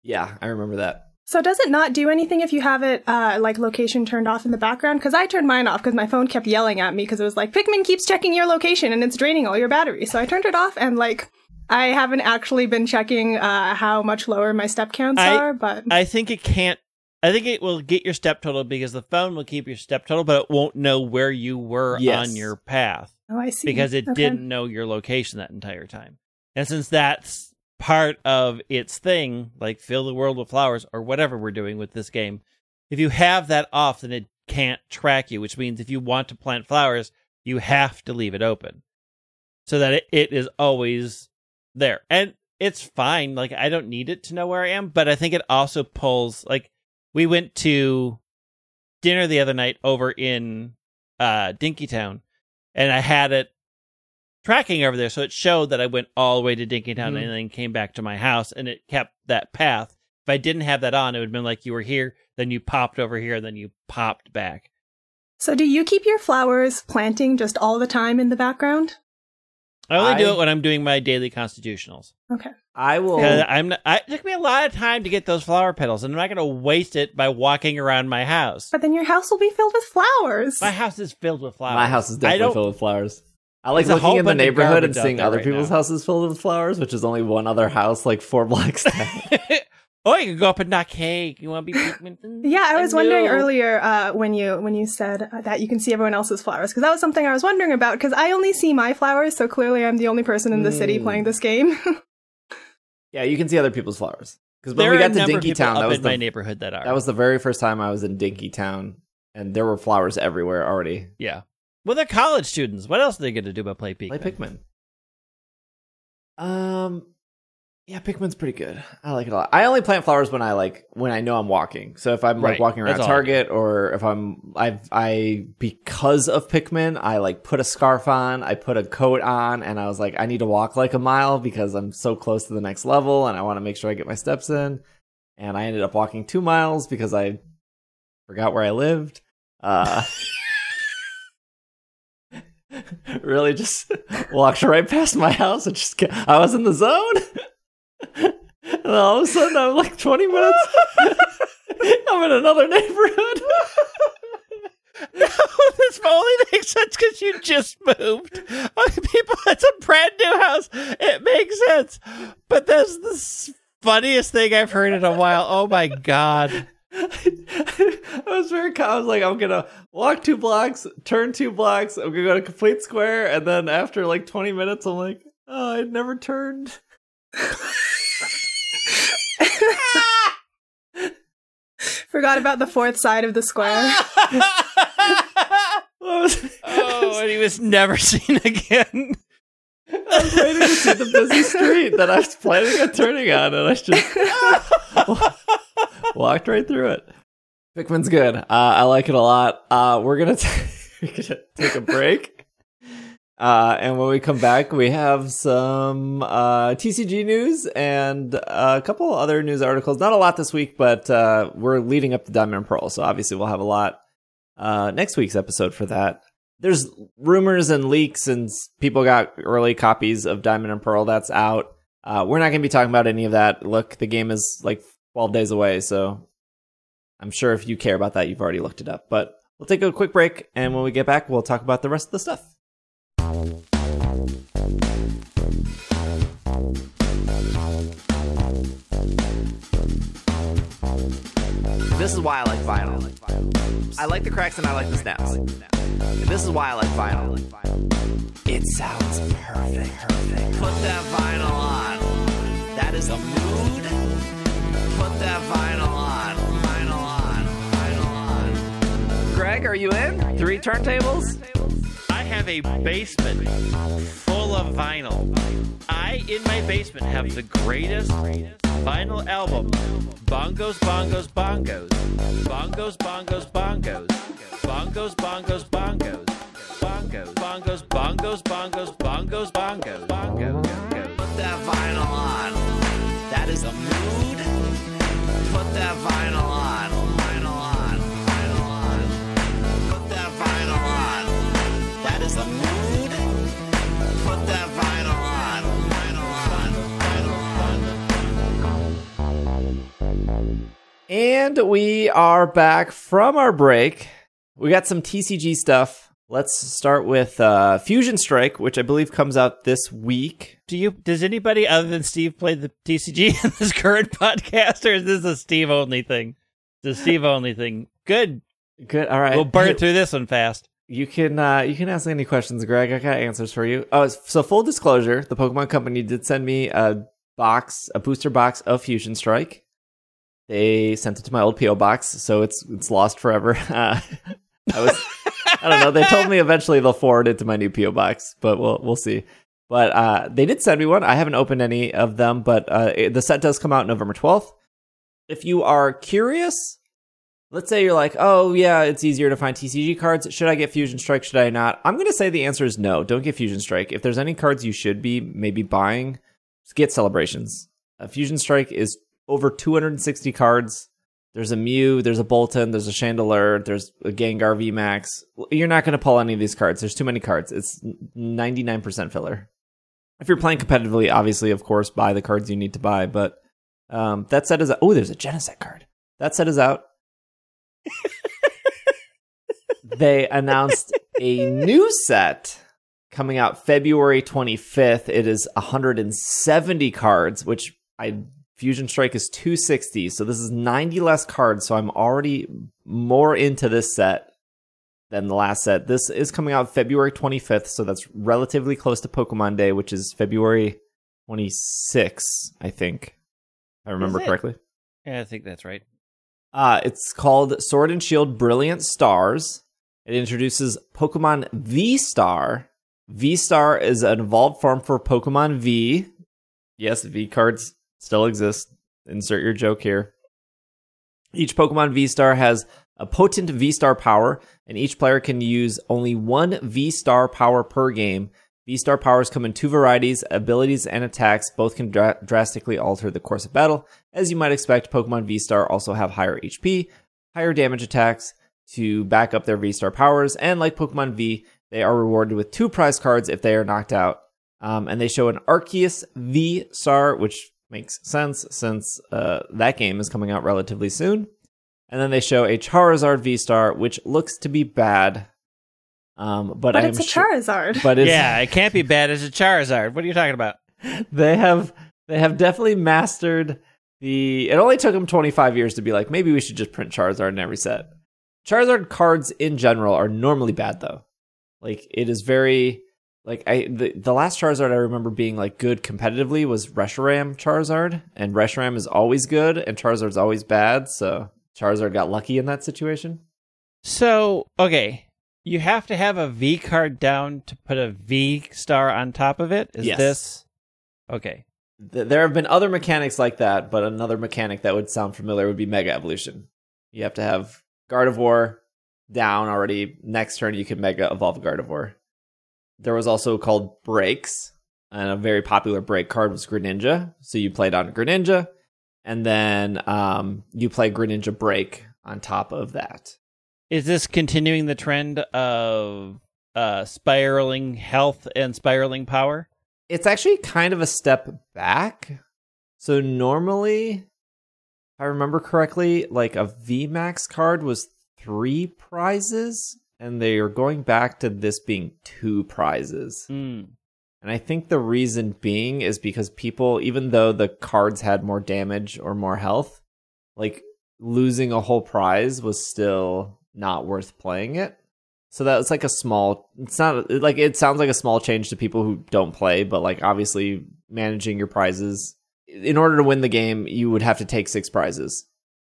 Yeah, I remember that. So does it not do anything if you have it uh, like location turned off in the background? Because I turned mine off because my phone kept yelling at me because it was like Pikmin keeps checking your location and it's draining all your battery. So I turned it off and like I haven't actually been checking uh, how much lower my step counts I- are, but I think it can't. I think it will get your step total because the phone will keep your step total, but it won't know where you were Yes. on your path oh, I see because it Okay. didn't know your location that entire time. And since that's part of its thing, like fill the world with flowers or whatever we're doing with this game, if you have that off, then it can't track you, which means if you want to plant flowers, you have to leave it open so that it, it is always there. And it's fine. Like, I don't need it to know where I am, but I think it also pulls, like, we went to dinner the other night over in uh Dinkytown and I had it tracking over there so it showed that I went all the way to Dinkytown Mhm. and then came back to my house and it kept that path. If I didn't have that on, it would have been like you were here, then you popped over here, then you popped back. So do you keep your flowers planting just all the time in the background? I only do it when I'm doing my daily constitutionals. Okay. I will. I'm not, I, it took me a lot of time to get those flower petals, and I'm not going to waste it by walking around my house. But then your house will be filled with flowers. My house is filled with flowers. My house is definitely filled with flowers. I like There's a looking in the neighborhood and seeing other right people's now. houses filled with flowers, which is only one other house like four blocks down. oh, you can go up and knock cake. You want to be Yeah, I was wondering earlier uh, when you when you said uh, that you can see everyone else's flowers because that was something I was wondering about because I only see my flowers, so clearly I'm the only person in the city Mm. playing this game. yeah, you can see other people's flowers. Because when There we got to Dinky Town, that was in my the neighborhood that are. that was the very first time I was in Dinky Town, and there were flowers everywhere already. yeah. Well, they're college students. What else are they going to do but play Pikmin? Play Pikmin. Um, Yeah, Pikmin's pretty good. I like it a lot. I only plant flowers when I like when I know I'm walking. So if I'm like Right. walking around That's all Target or if I'm I've I because of Pikmin, I like put a scarf on, I put a coat on, and I was like, I need to walk like a mile because I'm so close to the next level and I want to make sure I get my steps in. And I ended up walking two miles because I forgot where I lived. Uh really just walked right past my house and just I was in the zone. and all of a sudden I'm like 20 minutes. I'm in another neighborhood. No, this only makes sense because you just moved. Okay, people, it's a brand new house. It makes sense. But that's the funniest thing I've heard in a while. Oh my god. I was very calm. I was like, I'm gonna walk two blocks, turn two blocks, I'm gonna go to complete square, and then after like 20 minutes, I'm like, oh, I never turned. Forgot about the fourth side of the square. I oh, and he was never seen again. I was waiting to see the busy street that I was planning on turning on, and I just walked right through it. Pikmin's good. Uh, I like it a lot. Uh, we're gonna t- we're gonna take a break, uh, and when we come back, we have some uh, TCG news and a couple other news articles. Not a lot this week, but uh, we're leading up to Diamond and Pearl, so obviously we'll have a lot uh, next week's episode for that. There's rumors and leaks, and people got early copies of Diamond and Pearl. That's out. Uh, we're not going to be talking about any of that. Look, the game is like 12 days away, so I'm sure if you care about that, you've already looked it up. But we'll take a quick break, and when we get back, we'll talk about the rest of the stuff. This is why I like vinyl. I like the cracks and I like the snaps. And this is why I like vinyl. It sounds perfect. perfect. Put that vinyl on. That is a mood. Put that vinyl on. Vinyl on. Vinyl on. Greg, are you in? Three turntables? Have a basement full of vinyl. I, in my basement, have the greatest vinyl album Bongos, Bongos, Bongos. Bongos, Bongos, Bongos. Bongos, Bongos, Bongos. Bongos, Bongos, Bongos, Bongos, Bongos, Bongos. Bongos. And we are back from our break. We got some TCG stuff. Let's start with uh, Fusion Strike, which I believe comes out this week. Do you? Does anybody other than Steve play the TCG in this current podcast, or is this a Steve only thing? The Steve only thing. Good. Good. All right. We'll burn through this one fast. You can uh, you can ask any questions, Greg. I got answers for you. Oh, so full disclosure, the Pokemon Company did send me a box, a booster box of Fusion Strike. They sent it to my old PO box, so it's it's lost forever. Uh, I was I don't know. They told me eventually they'll forward it to my new PO box, but we'll we'll see. But uh, they did send me one. I haven't opened any of them, but uh, it- the set does come out November twelfth. If you are curious, let's say you're like, oh yeah, it's easier to find TCG cards. Should I get Fusion Strike? Should I not? I'm gonna say the answer is no. Don't get Fusion Strike. If there's any cards you should be maybe buying, get Celebrations. Uh, Fusion Strike is over 260 cards. There's a Mew, there's a Boltund, there's a Chandelure, there's a Gengar VMAX. You're not going to pull any of these cards. There's too many cards. It's 99% filler. If you're playing competitively, obviously, of course, buy the cards you need to buy. But um, that set is out. oh, there's a Genesect card. That set is out. they announced a new set coming out February 25th. It is 170 cards, which I Fusion Strike is 260. So this is 90 less cards. So I'm already more into this set than the last set. This is coming out February 25th. So that's relatively close to Pokemon Day, which is February 26, I think. If I remember correctly. Yeah, I think that's right. Uh, it's called Sword and Shield Brilliant Stars. It introduces Pokemon V Star. V Star is an evolved form for Pokemon V. Yes, V cards still exists. Insert your joke here. Each Pokemon V Star has a potent V Star power, and each player can use only one V Star power per game. V Star powers come in two varieties abilities and attacks. Both can dra- drastically alter the course of battle. As you might expect, Pokemon V Star also have higher HP, higher damage attacks to back up their V Star powers, and like Pokemon V, they are rewarded with two prize cards if they are knocked out. Um, and they show an Arceus V Star, which makes sense since uh, that game is coming out relatively soon. And then they show a Charizard V Star, which looks to be bad. Um, but, But I it's am a sure- Charizard. But it's, yeah, it can't be bad as a Charizard. What are you talking about? they have they have definitely mastered the. It only took them 25 years to be like, maybe we should just print Charizard in every set. Charizard cards in general are normally bad though. Like it is very like I the, the last Charizard I remember being like good competitively was Reshiram Charizard, and Reshiram is always good and Charizard's always bad. So Charizard got lucky in that situation. So, okay, you have to have a V card down to put a V star on top of it. Is Yes. this okay? Th- There have been other mechanics like that, but another mechanic that would sound familiar would be Mega Evolution. You have to have Gardevoir down already. Next turn, you can Mega Evolve Gardevoir. There was also called Breaks, and a very popular break card was Greninja. So you played on Greninja, and then um, you play Greninja Break on top of that. Is this continuing the trend of uh spiraling health and spiraling power? It's actually kind of a step back. So normally, if I remember correctly, like a VMAX card was three prizes, and they are going back to this being two prizes. Hmm. And I think the reason being is because people, even though the cards had more damage or more health, like losing a whole prize was still not worth playing it. So that was like a small, it's not like it sounds like a small change to people who don't play, but like obviously managing your prizes. In order to win the game, you would have to take six prizes.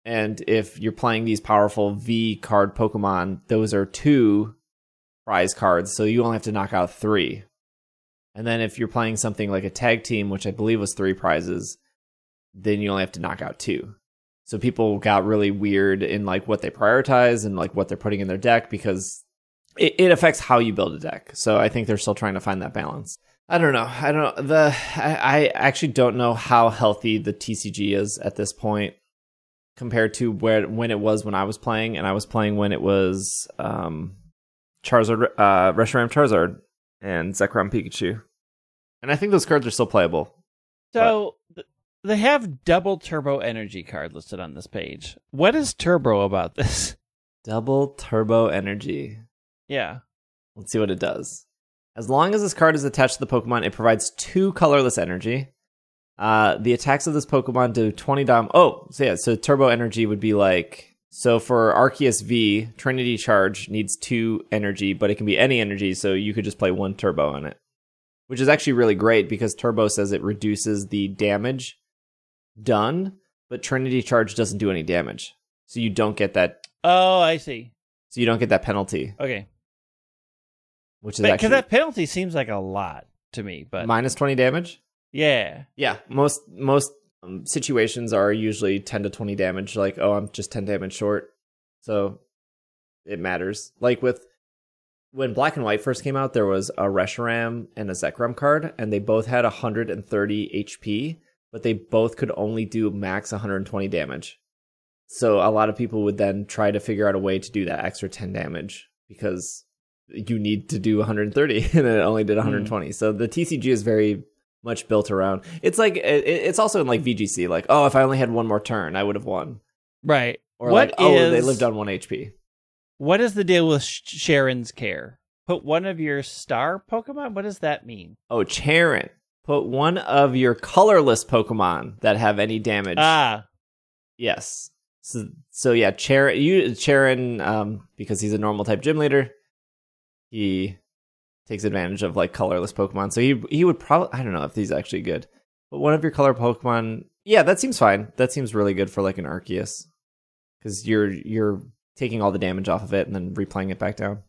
And if you're playing these powerful V card Pokemon, those are two prize cards. So you only have to knock out three. And then if you're playing something like a tag team, which I believe was three prizes, then you only have to knock out two. So people got really weird in like what they prioritize and like what they're putting in their deck because it, it affects how you build a deck. So I think they're still trying to find that balance. I don't know. I don't. The I, I actually don't know how healthy the TCG is at this point compared to where when it was when I was playing, and I was playing when it was um Charizard uh Reshiram Charizard and Zekrom Pikachu. And I think those cards are still playable. So th- they have double turbo energy card listed on this page. What is turbo about this? Double Turbo Energy. Yeah. Let's see what it does. As long as this card is attached to the Pokemon, it provides two colorless energy. Uh, the attacks of this Pokemon do 20 dom. Oh, so yeah, so Turbo Energy would be like. So for Arceus V, Trinity Charge needs two energy, but it can be any energy, so you could just play one Turbo on it. Which is actually really great because Turbo says it reduces the damage done, but Trinity Charge doesn't do any damage. So you don't get that. Oh, I see. So you don't get that penalty, Okay. which is Because actually that penalty seems like a lot to me, but minus 20 damage. Yeah. Yeah, most most um, situations are usually 10 to 20 damage like oh, I'm just 10 damage short. So it matters. Like with when Black and White first came out, there was a Reshiram and a Zekrom card and they both had 130 HP, but they both could only do max 120 damage. So a lot of people would then try to figure out a way to do that extra 10 damage because you need to do 130 and it only did 120. So the TCG is very much built around. It's like it's also in like VGC like oh if I only had one more turn I would have won. Right. Or What like oh they lived on 1 HP. What is the deal with Cheren's care? Put one of your star Pokemon? What does that mean? Oh Cheren. Put one of your colorless Pokemon that have any damage. Ah, Yes. So so yeah, Cheren you Cheren um because he's a normal type gym leader, he takes advantage of like colorless Pokemon. So he he would probably I don't know if he's actually good. But one of your color Pokemon, yeah, that seems fine. That seems really good for like an Arceus. Cuz you're you're taking all the damage off of it and then replaying it back down.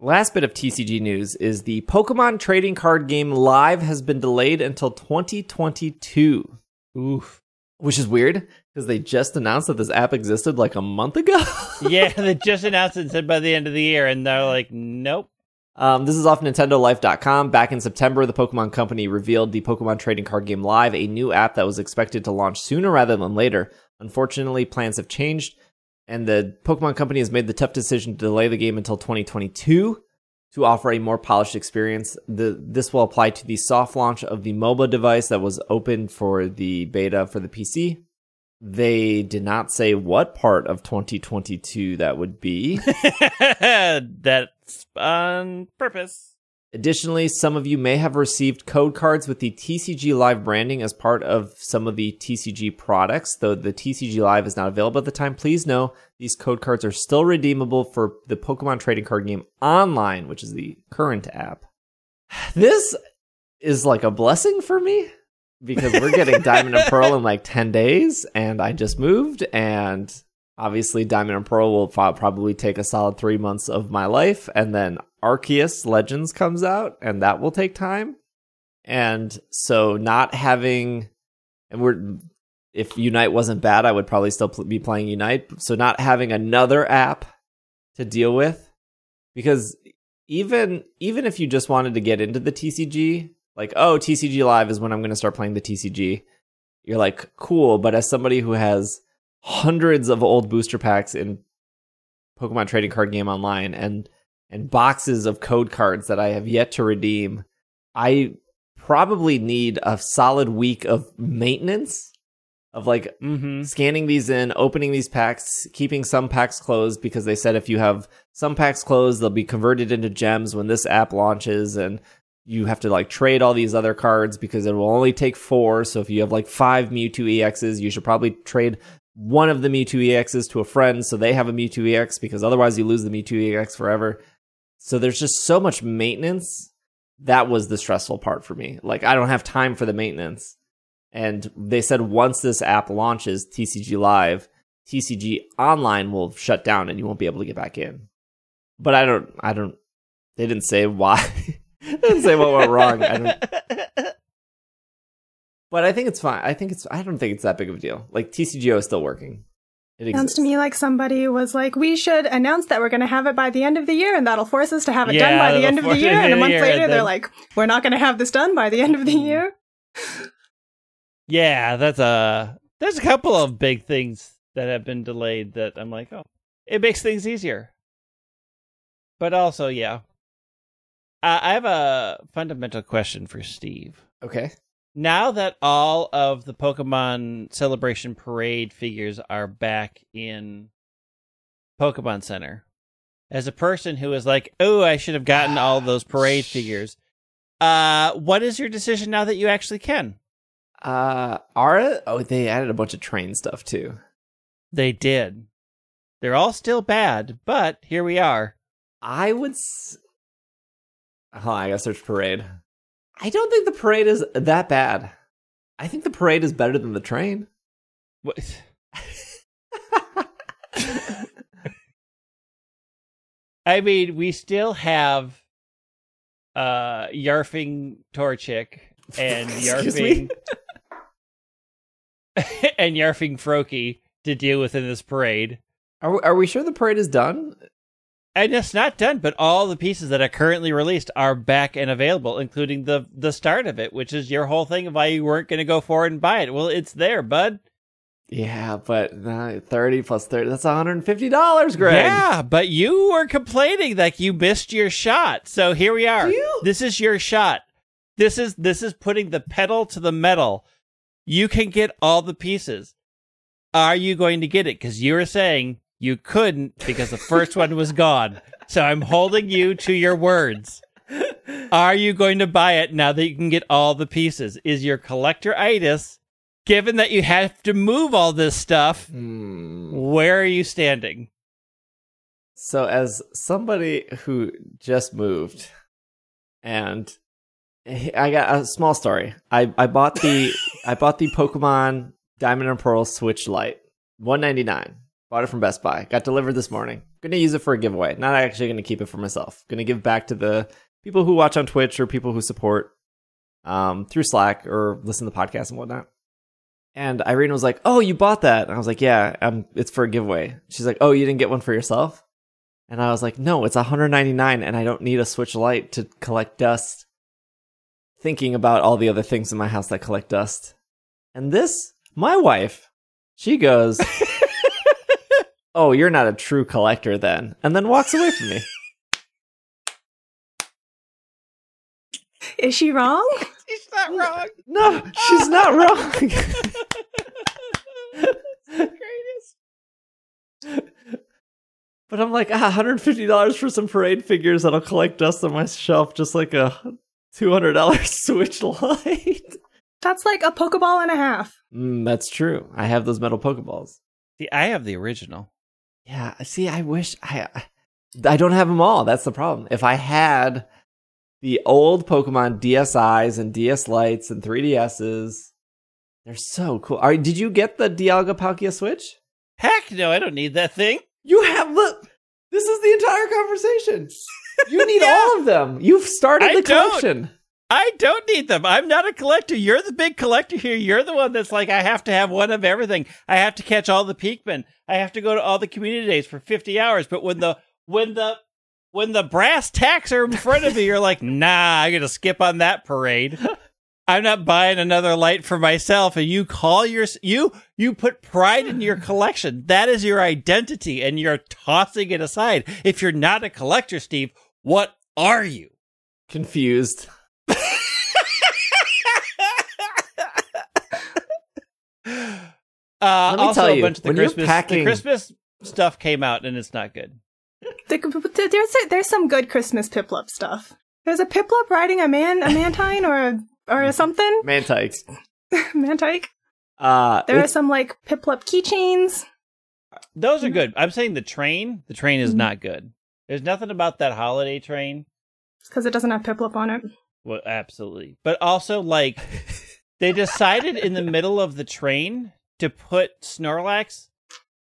Last bit of TCG news is the Pokemon trading card game Live has been delayed until 2022. Oof. Which is weird because they just announced that this app existed like a month ago. yeah, they just announced it and said by the end of the year, and they're like, nope. Um, this is off NintendoLife.com. Back in September, the Pokemon Company revealed the Pokemon Trading Card Game Live, a new app that was expected to launch sooner rather than later. Unfortunately, plans have changed, and the Pokemon Company has made the tough decision to delay the game until 2022 to offer a more polished experience. The, this will apply to the soft launch of the mobile device that was open for the beta for the PC. They did not say what part of 2022 that would be. That's on purpose. Additionally, some of you may have received code cards with the TCG Live branding as part of some of the TCG products. Though the TCG Live is not available at the time, please know these code cards are still redeemable for the Pokemon trading card game online, which is the current app. This is like a blessing for me because we're getting Diamond and Pearl in like 10 days, and I just moved, and obviously Diamond and Pearl will probably take a solid three months of my life, and then Arceus Legends comes out, and that will take time. And so, not having, and we're, if Unite wasn't bad, I would probably still pl- be playing Unite. So, not having another app to deal with, because even even if you just wanted to get into the TCG, like, oh, TCG Live is when I'm going to start playing the TCG. You're like, cool. But as somebody who has hundreds of old booster packs in Pokemon Trading Card Game Online and and boxes of code cards that I have yet to redeem, I probably need a solid week of maintenance of like mm-hmm. scanning these in, opening these packs, keeping some packs closed because they said if you have some packs closed, they'll be converted into gems when this app launches and you have to like trade all these other cards because it will only take four. So if you have like five Mewtwo EXs, you should probably trade one of the Mewtwo EXs to a friend so they have a Mewtwo EX because otherwise you lose the Mewtwo EX forever. So there's just so much maintenance. That was the stressful part for me. Like I don't have time for the maintenance. And they said once this app launches TCG Live, TCG Online will shut down and you won't be able to get back in. But I don't I don't they didn't say why. didn't say what went wrong. I don't... But I think it's fine. I think it's. I don't think it's that big of a deal. Like TCGO is still working. It exists. Sounds to me like somebody was like, "We should announce that we're going to have it by the end of the year, and that'll force us to have it yeah, done by the end of the year." And a month later, then... they're like, "We're not going to have this done by the end of the mm-hmm. year." Yeah, that's a. There's a couple of big things that have been delayed that I'm like, oh, it makes things easier. But also, yeah, uh, I have a fundamental question for Steve. Okay. Now that all of the Pokemon Celebration Parade figures are back in Pokemon Center, as a person who is like, "Oh, I should have gotten all those parade figures," uh, what is your decision now that you actually can? Uh, are oh they added a bunch of train stuff too. They did. They're all still bad, but here we are. I would. S- Oh, I gotta search parade. I don't think the parade is that bad. I think the parade is better than the train. What? I mean, we still have uh Yarfing Torchic and Yarfing and Yarfing Froakie to deal with in this parade. Are we, are we sure the parade is done? And it's not done, but all the pieces that are currently released are back and available, including the the start of it, which is your whole thing of why you weren't going to go forward and buy it. Well, it's there, bud. Yeah, but uh, 30 plus 30, that's $150, Greg. Yeah, but you were complaining that you missed your shot. So here we are. You... This is your shot. This is this is putting the pedal to the metal. You can get all the pieces. Are you going to get it? Because you were saying you couldn't because the first one was gone. So I'm holding you to your words. Are you going to buy it now that you can get all the pieces? Is your collector itis, given that you have to move all this stuff, hmm. where are you standing? So, as somebody who just moved, and I got a small story. I, I bought the I bought the Pokemon Diamond and Pearl Switch Lite, one ninety nine Bought it from Best Buy. Got delivered this morning. Gonna use it for a giveaway. Not actually gonna keep it for myself. Gonna give back to the people who watch on Twitch or people who support um, through Slack or listen to the podcast and whatnot. And Irene was like, "Oh, you bought that?" And I was like, "Yeah, um, it's for a giveaway." She's like, "Oh, you didn't get one for yourself?" And I was like, "No, it's 199, and I don't need a Switch Lite to collect dust." Thinking about all the other things in my house that collect dust, and this, my wife, she goes, "Oh, you're not a true collector then," and then walks away from me. Is she wrong? she's not wrong. No, she's not wrong. Greatest. But I'm like, ah, $150 for some parade figures that'll collect dust on my shelf, just like a $200 Switch Lite. That's like a Pokeball and a half. Mm, that's true. I have those metal Pokeballs. See, I have the original. Yeah, see, I wish I I don't have them all. That's the problem. If I had the old Pokemon DSIs and DS Lites and 3DSs, they're so cool. Are, did you get the Dialga Palkia Switch? Heck no, I don't need that thing. You have look. This is the entire conversation. You need Yeah. all of them. You've started I the don't. I don't need them. I'm not a collector. You're the big collector here. You're the one that's like, I have to have one of everything. I have to catch all the Peakmen. I have to go to all the community days for 50 hours. But when the when the when the brass tacks are in front of me, you're like, nah, I'm gonna skip on that parade. I'm not buying another light for myself. And you call your you you put pride in your collection. That is your identity, and you're tossing it aside. If you're not a collector, Steve, what are you? Confused. Uh, Let me also, tell a bunch of the when Christmas, packing- the Christmas stuff came out, and it's not good. The- There's there's some good Christmas Piplup stuff. There's a Piplup riding a man a mantine or a or something Mantike. mantike. Uh, There are some like Piplup keychains. Those are good. I'm saying the train. The train is Mhm. not good. There's nothing about that holiday train. because it doesn't have Piplup on it. Well, absolutely. But also, like, they decided in the middle of the train to put Snorlax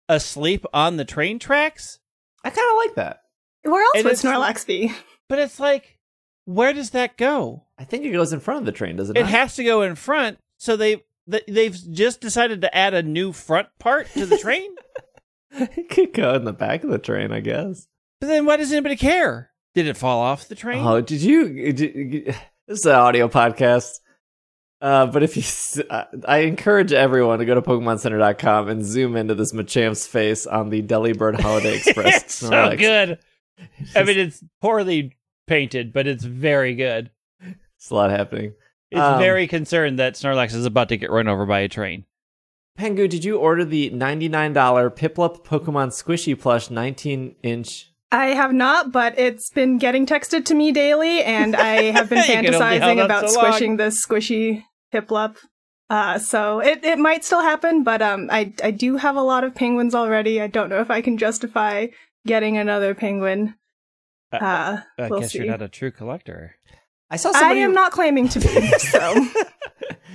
asleep on the train tracks. I kind of like that. Where else And would Snorlax be? But it's like, where does that go? I think it goes in front of the train, doesn't it? It not? has to go in front. So they th- they've just decided to add a new front part to the train. it could go in the back of the train, I guess. but then why does anybody care? Did it fall off the train? Oh, did you? Did, this is an audio podcast. Uh, but if you, uh, I encourage everyone to go to PokemonCenter.com and zoom into this Machamp's face on the Delibird Holiday Express. it's so Snorlax. good. I mean, it's poorly painted, but it's very good. It's a lot happening. It's Um, very concerned that Snorlax is about to get run over by a train. Pengu, did you order the $99 Piplup Pokemon Squishy Plush 19 inch? I have not, but it's been getting texted to me daily, and I have been You can only hold fantasizing about so long. squishing this squishy Piplup. Uh, so it, it might still happen, but um, I I do have a lot of penguins already. I don't know if I can justify getting another penguin. Uh, Uh, I we'll guess see. you're not a true collector. I saw. I am not claiming to be. So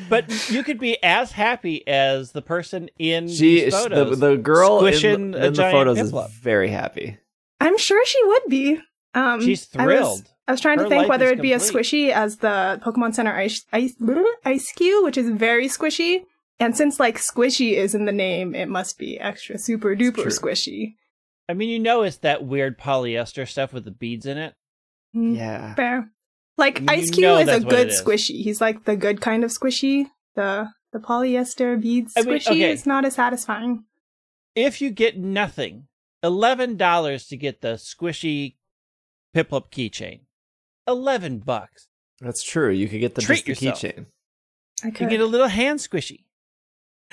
But you could be as happy as the person in She, these the, photos. the girl in, the- a in the giant photos Piplup. is very happy. I'm sure she would be. Um, She's I was- thrilled. I was trying Her to think whether it'd be as squishy as the Pokemon Center Ice Ice Eiscue, which is very squishy. And since like squishy is in the name, it must be extra super duper squishy. I mean, you know, it's that weird polyester stuff with the beads in it. Mm, Yeah. Fair. Like You Eiscue is a good it is. squishy. He's like the good kind of squishy. The the polyester beads I mean, squishy okay. is not as satisfying. If you get nothing, eleven dollars to get the squishy Piplup keychain. Eleven bucks. That's true. You could get the, Treat the yourself. keychain. I You could. get a little hand squishy.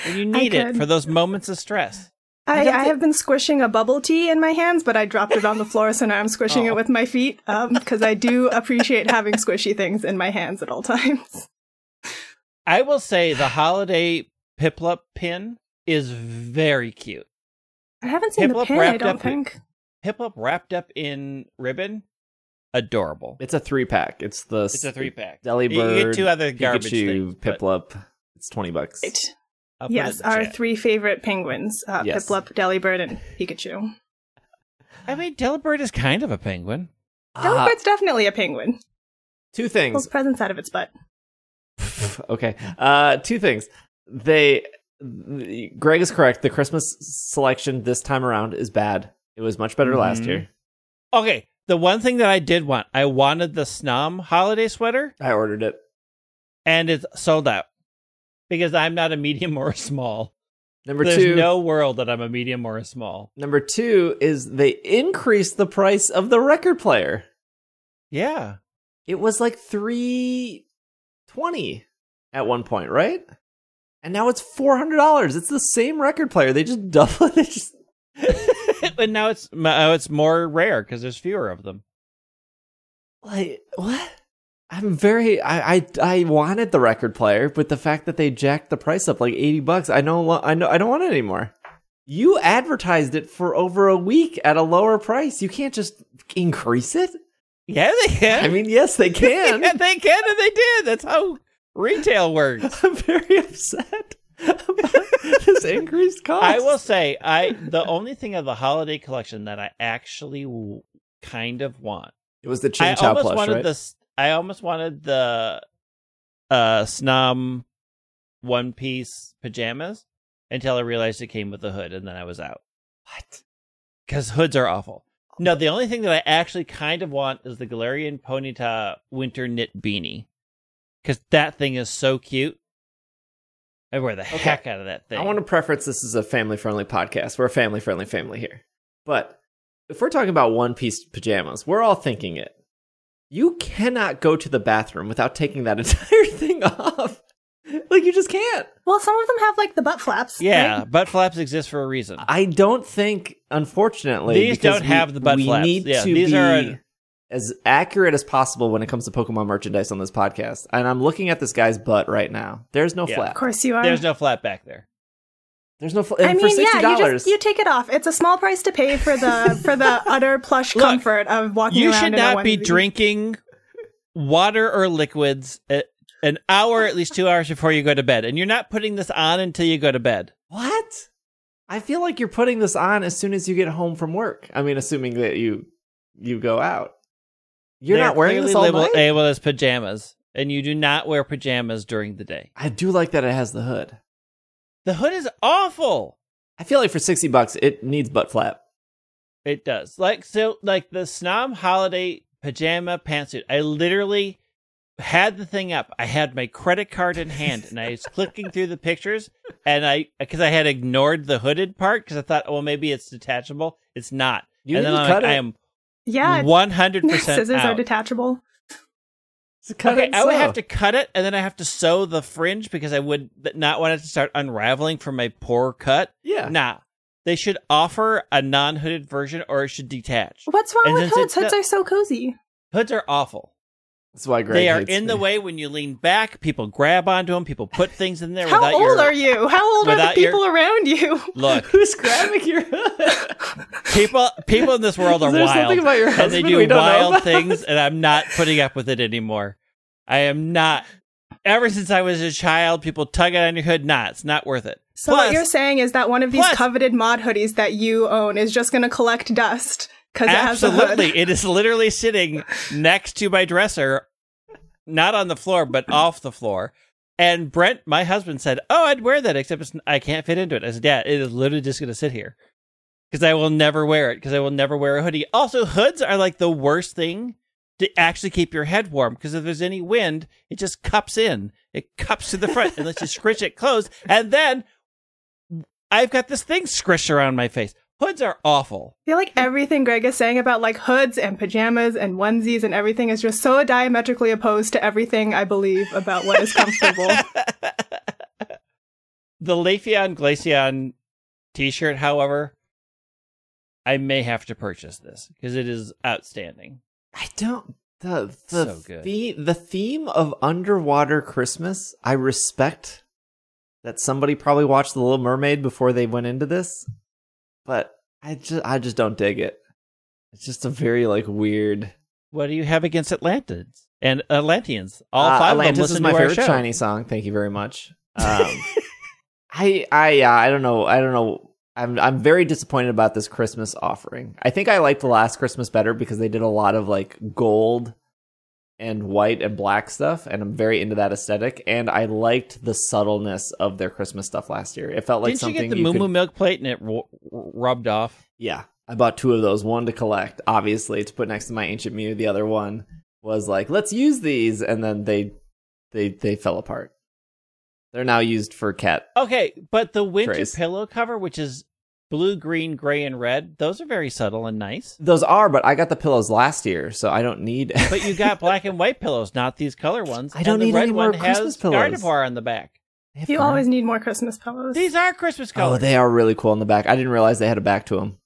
And you need it for those moments of stress. I I, I have been squishing a bubble tea in my hands, but I dropped it on the floor, so now I'm squishing Oh. it with my feet um, because I do appreciate having squishy things in my hands at all times. I will say the holiday Piplup pin is very cute. I haven't seen the Piplup pin, I wrapped don't up- think. Piplup wrapped up in ribbon, adorable. It's a three pack. It's the It's a three pack. Delibird, You get two other garbage Pikachu, things. but- Piplup. It's twenty bucks. Right. It yes, our chat. three favorite penguins: uh, Yes. Piplup, Delibird, and Pikachu. I mean, Delibird is kind of a penguin. Uh, Delibird's definitely a penguin. two things. Pulls presents out of its butt. okay. Uh, two things. They, Greg is correct. The Christmas selection this time around is bad. It was much better last Mhm. year. Okay, the one thing that I did want, I wanted the Snom holiday sweater, I ordered it. and it's sold out because I'm not a medium or a small. Number There's two. no world that I'm a medium or a small. Number two is they increased the price of the record player. Yeah. It was like three twenty at one point, right? And now it's four hundred dollars. It's the same record player. They just double. it. just and now it's now it's more rare because there's fewer of them. like what? I'm very. I, I I wanted the record player, but the fact that they jacked the price up like eighty bucks, I know. I know. I don't want it anymore. You advertised it for over a week at a lower price. You can't just increase it. Yeah, they can. I mean, yes, they can. yeah, they can, and they did. That's how retail works. I'm very upset about this increased cost. I will say, I the only thing of the holiday collection that I actually w- kind of want. It was the I Ching Chow almost plush, wanted right? this. I almost wanted the uh Snom one piece pajamas until I realized it came with a hood, and then I was out What? because hoods are awful. No, the only thing that I actually kind of want is the Galarian Ponyta winter knit beanie because that thing is so cute. I wear the Okay. heck out of that thing. I want to preference this is a family friendly podcast. We're a family friendly family here. But if we're talking about one piece pajamas, we're all thinking it. You cannot go to the bathroom without taking that entire thing off. Like you just can't. Well, some of them have like the butt flaps. yeah, right? butt flaps exist for a reason. I don't think, unfortunately, These don't we- have the butt we flaps. need Yeah, to these be are- as accurate as possible when it comes to Pokemon merchandise on this podcast. And I'm looking at this guy's butt right now. There's no Yeah. flap. Of course you are. There's no flat back there. There's no flap. I mean, for sixty yeah, you just you take it off. It's a small price to pay for the for the utter plush Look, comfort of walking You around. should in a not be drinking water or liquids a- an hour, at least two hours before you go to bed, and you're not putting this on until you go to bed. What? I feel like you're putting this on as soon as you get home from work. I mean, assuming that you you go out. You're They're not wearing this all labeled, night. labeled as pajamas, and you do not wear pajamas during the day. I do like that it has the hood. The hood is awful. I feel like for sixty bucks, it needs butt flap. It does. Like so like the Snom holiday pajama pantsuit. I literally had the thing up. I had my credit card in hand and I was clicking through the pictures and I because I had ignored the hooded part because I thought, oh, well, maybe it's detachable. It's not. You and then I'm cut like, I it. am Yeah, one hundred percent scissors are detachable. Just cut Okay, it I would so. have to cut it and then I have to sew the fringe because I would not want it to start unraveling from my poor cut. Yeah. Nah, they should offer a non-hooded version or it should detach. What's wrong And with since hoods? it's Hoods not- are so cozy. Hoods are awful. That's why Greg they are hates in the way when you lean back. People grab onto them. People put things in there How without old your are you? How old are the without your- people around you? look. Who's grabbing your hood? People, people in this world are Is wild, something about your and they do wild things, and I'm not putting up with it anymore. I am not. Ever since I was a child, people tug it on your hood. Nah, it's not worth it. So Plus, what you're saying is that one of these plus- coveted mod hoodies that you own is just going to collect dust because it has a absolutely, it is literally sitting next to my dresser, not on the floor, but off the floor. And Brent, my husband, said, "Oh, I'd wear that, except it's, I can't fit into it." I said, "Yeah, it is literally just going to sit here because I will never wear it because I will never wear a hoodie." Also, hoods are like the worst thing to actually keep your head warm because if there's any wind, it just cups in. It cups to the front and lets you scritch it closed, and then I've got this thing squished around my face. Hoods are awful. I feel like everything Greg is saying about like hoods and pajamas and onesies and everything is just so diametrically opposed to everything I believe about what is comfortable. the Leafeon Glaceon t-shirt, however, I may have to purchase this because it is outstanding. I don't. The the So good. the the theme of underwater Christmas. I respect that somebody probably watched The Little Mermaid before they went into this, but I just I just don't dig it. It's just a very like weird. What do you have against Atlantids and Atlanteans? All Uh, five Atlantis of them is my to favorite show. shiny song. Thank you very much. Um, I I uh, I don't know. I don't know. I'm I'm very disappointed about this Christmas offering. I think I liked the last Christmas better because they did a lot of like gold and white and black stuff, and I'm very into that aesthetic. And I liked the subtleness of their Christmas stuff last year. It felt like Didn't something you get the Moo could- Moo milk plate and it ru- rubbed off? Yeah, I bought two of those. One to collect, obviously, to put next to my ancient Mew. The other one was like, let's use these, and then they they they fell apart. They're now used for cat. Okay, but the winter Trace. pillow cover, which is blue, green, gray, and red, those are very subtle and nice. Those are, but I got the pillows last year, so I don't need. But you got black and white pillows, not these color ones. I don't and the need red any more one Christmas has pillows. Gardevoir on the back. You color. always need more Christmas pillows. These are Christmas Oh, they are really cool in the back. I didn't realize they had a back to them.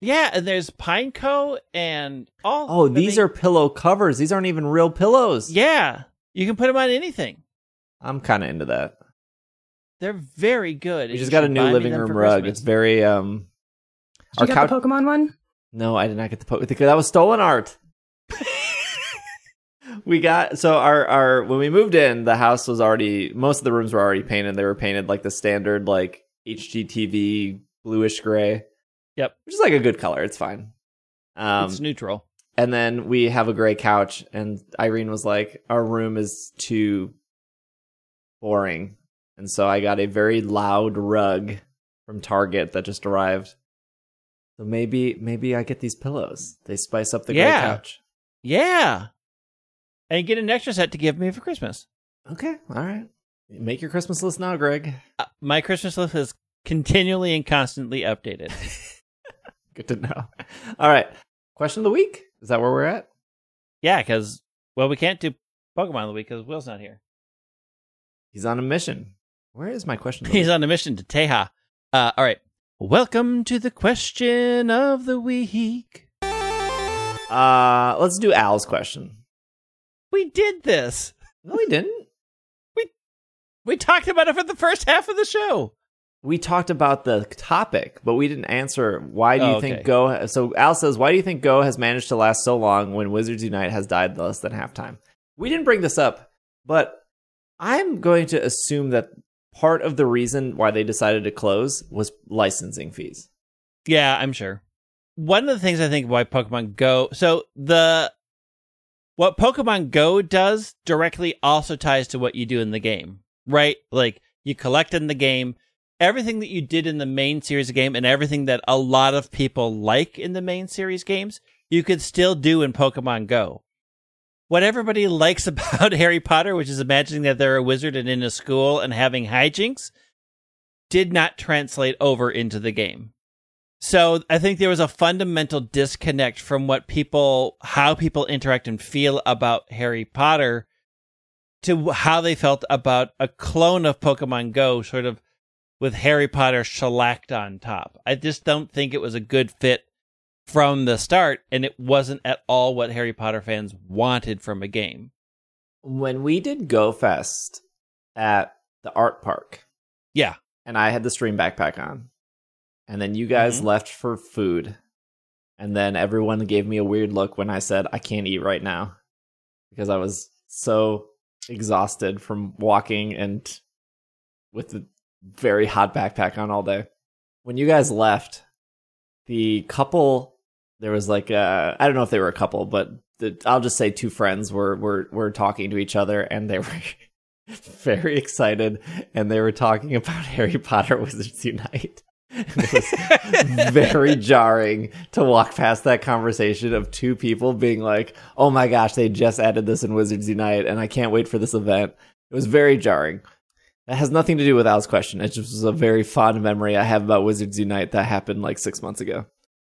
Yeah, and there's Pineco and all. Oh, these mean, are pillow covers. These aren't even real pillows. Yeah, you can put them on anything. I'm kind of into that. They're very good. We just got a new living room rug. Christmas. It's very um. Did you our get the Pokemon one? No, I did not get the po- That was stolen art. we got so our our when we moved in, the house was already most of the rooms were already painted. They were painted like the standard like HGTV bluish gray. Yep. which is like a good color. It's fine. Um, it's neutral. and then we have a gray couch, and Irene was like, "Our room is too boring," and so I got a very loud rug from Target that just arrived. So maybe maybe I get these pillows. They spice up the gray Yeah. couch. Yeah, and get an extra set to give me for Christmas. Okay, all right. Make your Christmas list now, Greg. Uh, my Christmas list is continually and constantly updated. Good to know. All right. Question of the week. Is that where we're at? yeah, because well, we can't do Pokemon of the week because Will's not here. He's on a mission. Where is my question? He's on a mission to Teja. Uh, all right. Welcome to the question of the week. Uh, let's do Al's question. We did this. No, we didn't. We talked about it for the first half of the show. We talked about the topic, but we didn't answer why do you Oh, okay. think Go so Al says, why do you think Go has managed to last so long when Wizards Unite has died less than halftime? We didn't bring this up, but I'm going to assume that part of the reason why they decided to close was licensing fees. Yeah, I'm sure. One of the things I think why Pokemon Go so the what Pokemon Go does directly also ties to what you do in the game, right? Like you collect in the game everything that you did in the main series game and everything that a lot of people like in the main series games, you could still do in Pokemon Go. What everybody likes about Harry Potter, which is imagining that they're a wizard and in a school and having hijinks, did not translate over into the game. So I think there was a fundamental disconnect from what people, how people interact and feel about Harry Potter to how they felt about a clone of Pokemon Go, sort of with Harry Potter shellacked on top. I just don't think it was a good fit from the start, and it wasn't at all what Harry Potter fans wanted from a game. When we did Go Fest at the art park, Yeah. and I had the stream backpack on. And then you guys Mhm. left for food. And then everyone gave me a weird look when I said I can't eat right now because I was so exhausted from walking and with the very hot backpack on all day. When you guys left, the couple there was like uh I don't know if they were a couple, but the, I'll just say two friends were were were talking to each other and they were very excited and they were talking about Harry Potter Wizards Unite. It was very jarring to walk past that conversation of two people being like, "Oh my gosh, they just added this in Wizards Unite and I can't wait for this event." It was very jarring. That has nothing to do with Al's question. It just was a very fond memory I have about Wizards Unite that happened like 6 months ago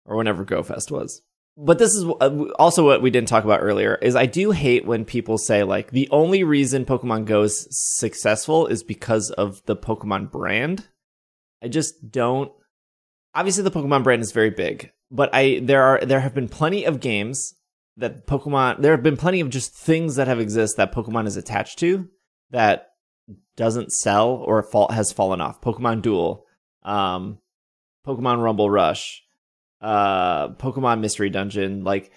or whenever GoFest was. But this is uh, also what we didn't talk about earlier is I do hate when people say like the only reason Pokemon Go is successful is because of the Pokemon brand. I just don't obviously the Pokemon brand is very big, but I there are there have been plenty of games that Pokemon there have been plenty of just things that have exist that Pokemon is attached to that doesn't sell or fall, has fallen off. Pokemon Duel, um, Pokemon Rumble Rush, uh, Pokemon Mystery Dungeon, like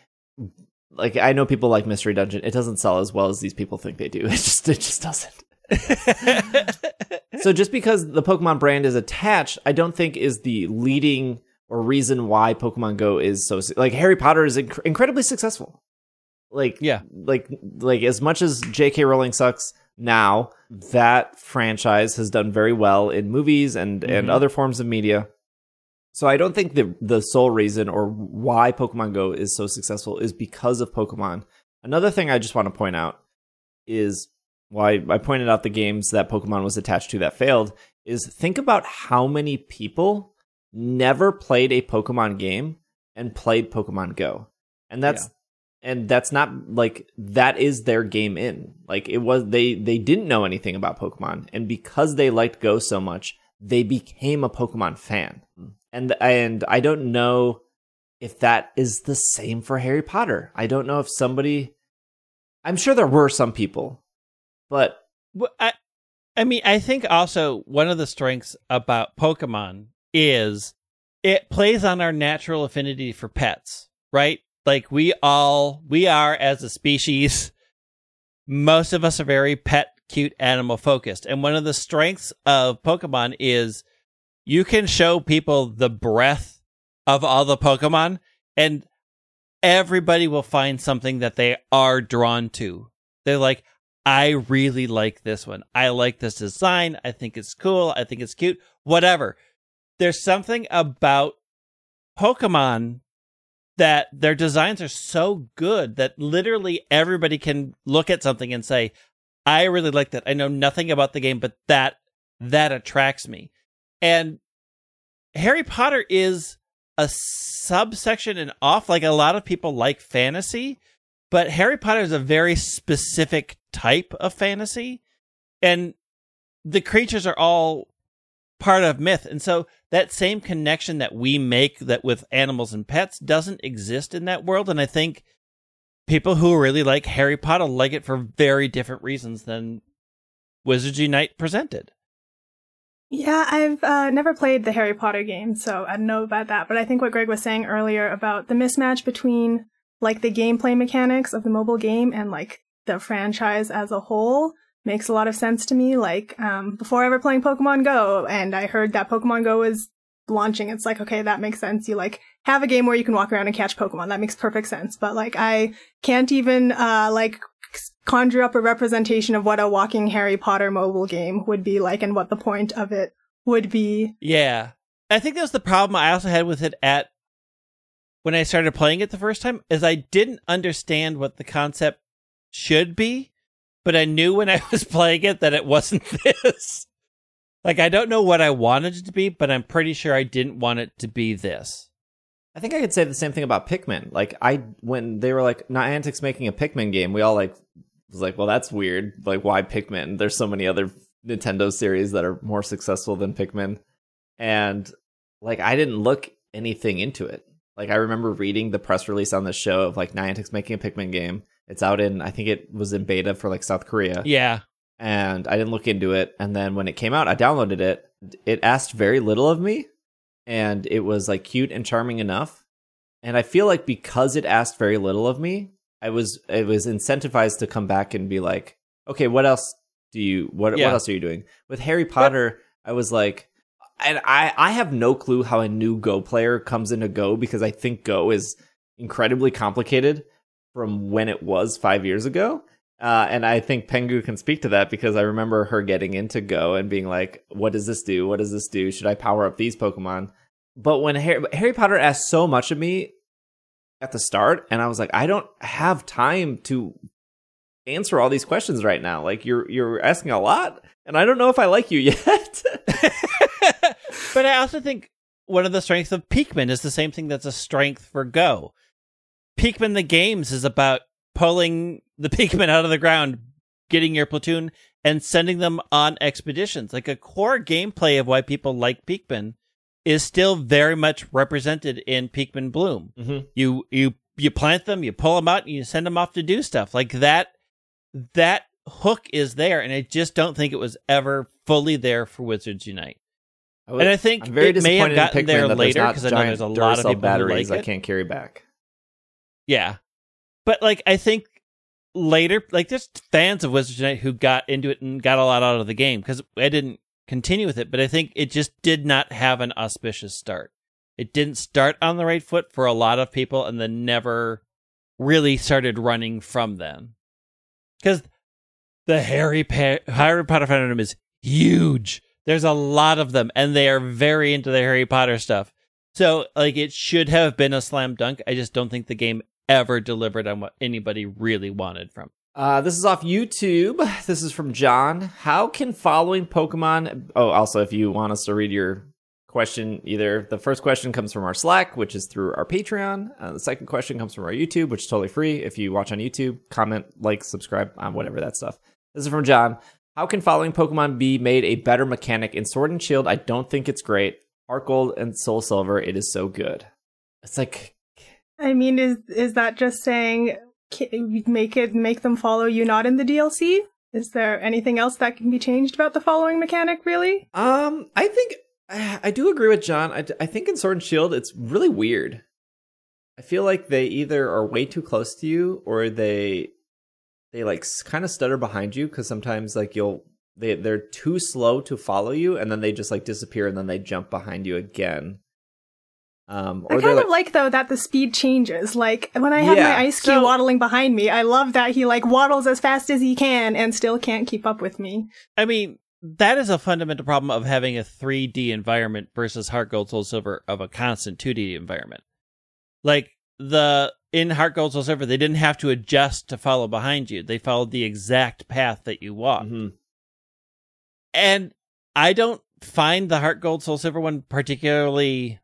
like I know people like Mystery Dungeon. It doesn't sell as well as these people think they do. It just it just doesn't. so just because the Pokemon brand is attached, I don't think is the leading or reason why Pokemon Go is so like Harry Potter is inc- incredibly successful. Like Yeah. like like as much as J.K. Rowling sucks now, that franchise has done very well in movies and and Mhm. other forms of media. So I don't think the the sole reason or why Pokemon Go is so successful is because of Pokemon. Another thing I just want to point out is why I pointed out the games that Pokemon was attached to that failed is think about how many people never played a Pokemon game and played Pokemon Go. And that's and that's not like that is their game in. Like it was they they didn't know anything about Pokemon and because they liked Go so much, they became a Pokemon fan. Hmm. And and I don't know if that is the same for Harry Potter. I don't know if somebody I'm sure there were some people, but Well, I, I mean, I think also one of the strengths about Pokemon is it plays on our natural affinity for pets, right? Like we all, we are as a species, most of us are very pet, cute, animal focused. And one of the strengths of Pokemon is you can show people the breadth of all the Pokemon and everybody will find something that they are drawn to. They're like, I really like this one. I like this design. I think it's cool. I think it's cute. Whatever. There's something about Pokemon that their designs are so good that literally everybody can look at something and say, I really like that. I know nothing about the game, but that that attracts me. And Harry Potter is a subsection and off. Like a lot of people like fantasy, but Harry Potter is a very specific type of fantasy, and the creatures are all part of myth. And so that same connection that we make that with animals and pets doesn't exist in that world. And I think people who really like Harry Potter like it for very different reasons than Wizards Unite presented. Yeah, I've uh, never played the Harry Potter game, so I don't know about that. But I think what Greg was saying earlier about the mismatch between like the gameplay mechanics of the mobile game and like the franchise as a whole makes a lot of sense to me. Like um, before ever playing Pokemon Go, and I heard that Pokemon Go was launching, it's like okay, that makes sense. You like have a game where you can walk around and catch Pokemon. That makes perfect sense. But like I can't even uh, like conjure up a representation of what a walking Harry Potter mobile game would be like and what the point of it would be. Yeah. I think that was the problem I also had with it at when I started playing it the first time is I didn't understand what the concept should be, but I knew when I was playing it that it wasn't this. Like I don't know what I wanted it to be, but I'm pretty sure I didn't want it to be this. I think I could say the same thing about Pikmin. Like I when they were like Niantic's making a Pikmin game, we all like was like, well, that's weird. Like why Pikmin? There's so many other Nintendo series that are more successful than Pikmin. And like I didn't look anything into it. Like I remember reading the press release on the show of like Niantic's making a Pikmin game. It's out in I think it was in beta for like South Korea. Yeah. And I didn't look into it. And then when it came out, I downloaded it. It asked very little of me. And it was like cute and charming enough. And I feel like because it asked very little of me, I was it was incentivized to come back and be like, okay, what else do you what Yeah. what else are you doing? With Harry Potter, I was like and I I have no clue how a new Go player comes into Go because I think Go is incredibly complicated from when it was 5 years ago. Uh, and I think Pengu can speak to that because I remember her getting into Go and being like, "What does this do? What does this do? Should I power up these Pokemon?" But when Harry, Harry Potter asked so much of me at the start, and I was like, "I don't have time to answer all these questions right now. Like you're you're asking a lot, and I don't know if I like you yet." but I also think one of the strengths of Pikmin is the same thing that's a strength for Go. Pikmin the games is about pulling the Pikmin out of the ground, getting your platoon, and sending them on expeditions. Like a core gameplay of why people like Pikmin is still very much represented in Pikmin Bloom. Mhm. You you you plant them, you pull them out, and you send them off to do stuff like that. That hook is there, and I just don't think it was ever fully there for Wizards Unite. And I think I'm very it may have gotten Pikmin there later because I know there's a lot of people batteries who like I can't carry back. Yeah, but like I think later, like there's fans of Wizards Unite who got into it and got a lot out of the game because I didn't continue with it, but I think it just did not have an auspicious start. It didn't start on the right foot for a lot of people and then never really started running from then. Because the Harry, pa- Harry Potter fandom is huge. There's a lot of them, and they are very into the Harry Potter stuff. So, like, it should have been a slam dunk. I just don't think the game ever delivered on what anybody really wanted from. Uh, this is off YouTube. This is from John. How can following Pokemon? Oh, also, if you want us to read your question, either the first question comes from our Slack, which is through our Patreon. Uh, the second question comes from our YouTube, which is totally free. If you watch on YouTube, comment, like, subscribe, um, whatever that stuff. This is from John. How can following Pokemon be made a better mechanic in Sword and Shield? I don't think it's great. Heart Gold and Soul Silver, it is so good. It's like I mean, is is that just saying make it make them follow you not in the DLC? Is there anything else that can be changed about the following mechanic? Really? Um, I think I I do agree with John. I, I think in Sword and Shield, it's really weird. I feel like they either are way too close to you, or they they like kind of stutter behind you because sometimes like you'll they they're too slow to follow you, and then they just like disappear, and then they jump behind you again. Um, I kind they're of like though that the speed changes. Like when I have Yeah, my ice cube so- waddling behind me, I love that he like waddles as fast as he can and still can't keep up with me. I mean, that is a fundamental problem of having a 3D environment versus Heart Gold Soul Silver of a constant 2D environment. Like the in Heart Gold Soul Silver, they didn't have to adjust to follow behind you. They followed the exact path that you walked. Mhm. And I don't find the Heart Gold Soul Silver one particularly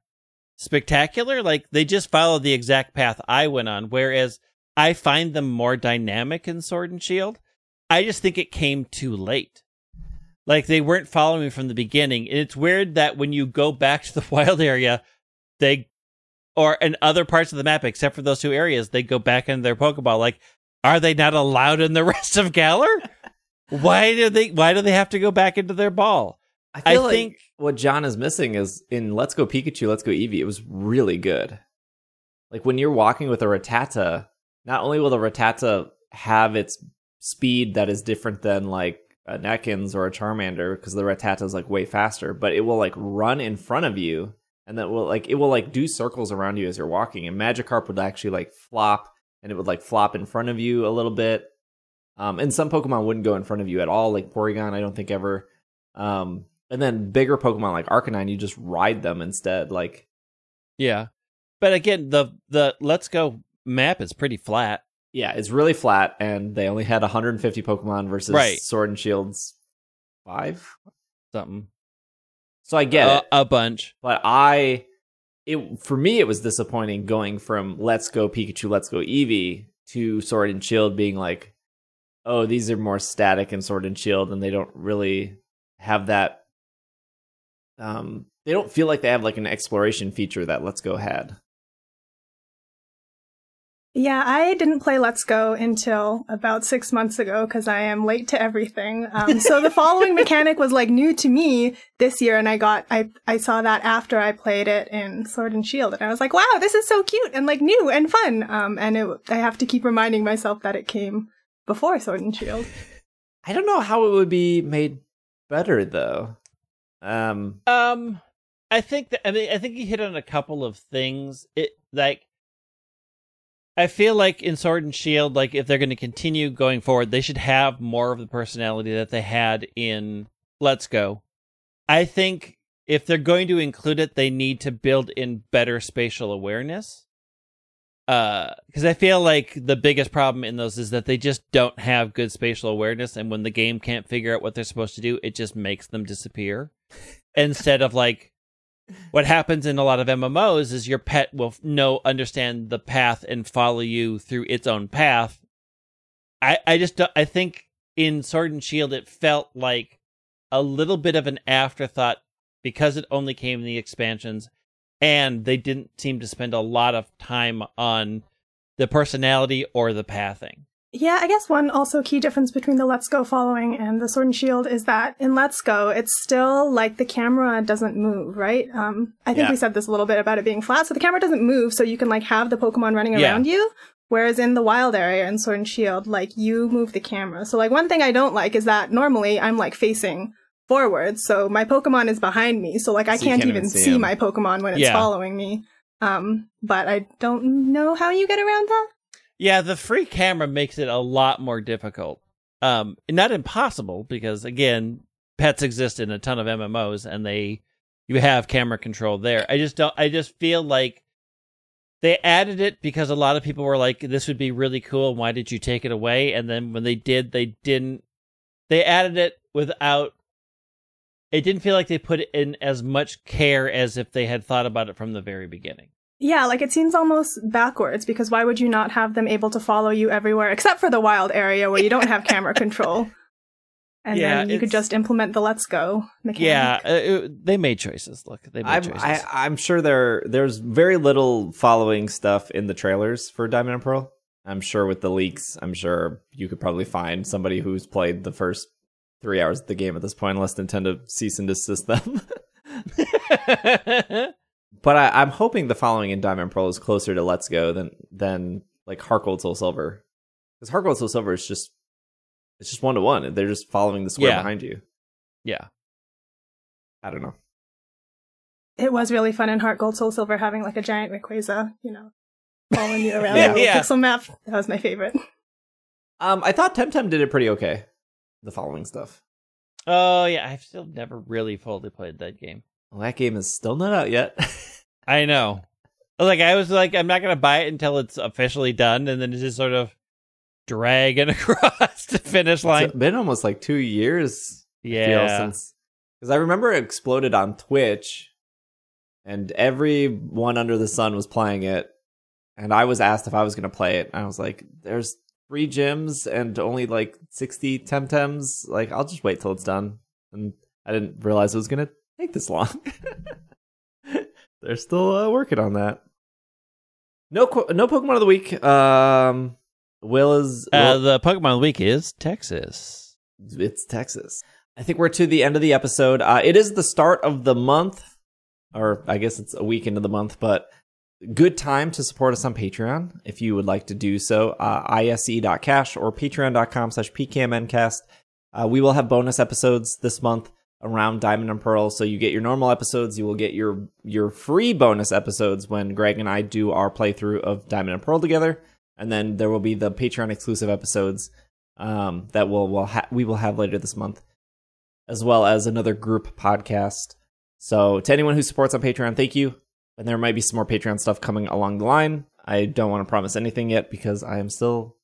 spectacular. Like they just follow the exact path I went on, whereas I find them more dynamic in Sword and Shield. I just think it came too late. Like they weren't following me from the beginning. And it's weird that when you go back to the wild area, they or in other parts of the map, except for those two areas, they go back into their Pokeball. Like, are they not allowed in the rest of Galar? why do they why do they have to go back into their ball? I I like think- what John is missing is in Let's Go Pikachu, Let's Go Eevee. It was really good. Like when you're walking with a Rattata, not only will the Rattata have its speed that is different than like a Nekins or a Charmander because the Rattata is like way faster, but it will like run in front of you and that will like it will like do circles around you as you're walking. And Magikarp would actually like flop and it would like flop in front of you a little bit. Um, and some Pokemon wouldn't go in front of you at all, like Porygon. I don't think ever. Um, and then bigger Pokemon like Arcanine, you just ride them instead. Like, Yeah. But again, the the Let's Go map is pretty flat. yeah, it's really flat, and they only had 150 Pokemon versus Right. Sword and Shield's five. Something. So I get a, it, a bunch. but I, it for me, it was disappointing going from Let's Go Pikachu, Let's Go Eevee to Sword and Shield being like, oh, these are more static in Sword and Shield, and they don't really have that. Um, they don't feel like they have like an exploration feature that Let's Go had. Yeah, I didn't play Let's Go until about six months ago because I am late to everything. Um, so the following mechanic was like new to me this year, and I got I I saw that after I played it in Sword and Shield, and I was like, wow, this is so cute and like new and fun. Um, and it, I have to keep reminding myself that it came before Sword and Shield. I don't know how it would be made better though. Um, Um, I think that I mean I think you hit on a couple of things. It like I feel like in Sword and Shield, like if they're going to continue going forward, they should have more of the personality that they had in Let's Go. I think if they're going to include it, they need to build in better spatial awareness. Uh, because I feel like the biggest problem in those is that they just don't have good spatial awareness, and when the game can't figure out what they're supposed to do, it just makes them disappear instead of like what happens in a lot of MMOs is your pet will know understand the path and follow you through its own path. I I just don't, I think in Sword and Shield it felt like a little bit of an afterthought because it only came in the expansions and they didn't seem to spend a lot of time on the personality or the pathing. Yeah, I guess one also key difference between the Let's Go following and the Sword and Shield is that in Let's Go, it's still like the camera doesn't move, right? Um, I think Yeah. we said this a little bit about it being flat, so the camera doesn't move, so you can like have the Pokemon running Yeah. around you. Whereas in the wild area in Sword and Shield, like you move the camera. So like one thing I don't like is that normally I'm like facing forward, so my Pokemon is behind me. So like I So can't, can't even even see see my Pokemon when it's Yeah. following me. Um, but I don't know how you get around that. Yeah, the free camera makes it a lot more difficult. Um, not impossible because again, pets exist in a ton of MMOs and they you have camera control there. I just don't I just feel like they added it because a lot of people were like this would be really cool why did you take it away and then when they did they didn't they added it without it didn't feel like they put in as much care as if they had thought about it from the very beginning. Yeah, like it seems almost backwards because why would you not have them able to follow you everywhere except for the wild area where you don't have camera control? And Yeah, then you could just implement the let's go mechanic. Yeah, uh, it- they made choices. Look, they made I'm, choices. I, I'm sure there there's very little following stuff in the trailers for Diamond and Pearl. I'm sure with the leaks, I'm sure you could probably find somebody who's played the first three hours of the game at this point, unless Nintendo cease and desist them. but I, I'm hoping the following in Diamond and Pearl is closer to Let's Go than than like Heart Gold Soul Silver, because Heart Gold Soul Silver is just it's just one to one. They're just following the square Yeah. behind you. yeah. I don't know. It was really fun in Heart Gold Soul Silver having like a giant Rayquaza, you know, following you around Yeah. the Yeah. pixel map. That was my favorite. Um, I thought Temtem did it pretty okay. The following stuff. Oh yeah, I've still never really fully played that game. Well, that game is still not out yet. I know. Like I was like, I'm not gonna buy it until it's officially done, and then it's just sort of dragging across the finish line. It's been almost like two years. Yeah, since because I remember it exploded on Twitch, and everyone under the sun was playing it, and I was asked if I was going to play it. And I was like, "There's three gyms and only like sixty Temtems. Like, I'll just wait till it's done." And I didn't realize it was going to take this long. They're still uh, working on that. No, qu- no Pokemon of the week. Um, Will is uh, the Pokemon of the week is Texas. it's Texas. I think we're to the end of the episode. Uh, it is the start of the month, or I guess it's a week into the month, but good time to support us on Patreon if you would like to do so. Uh, ise.cash or patreon.com slash pkmncast. Uh, we will have bonus episodes this month around Diamond and Pearl. So you get your normal episodes. You will get your your free bonus episodes when Greg and I do our playthrough of Diamond and Pearl together, and then there will be the Patreon exclusive episodes um, that we'll, we'll ha- we will have later this month, as well as another group podcast. So to anyone who supports on Patreon, thank you. And there might be some more Patreon stuff coming along the line. I don't want to promise anything yet because I am still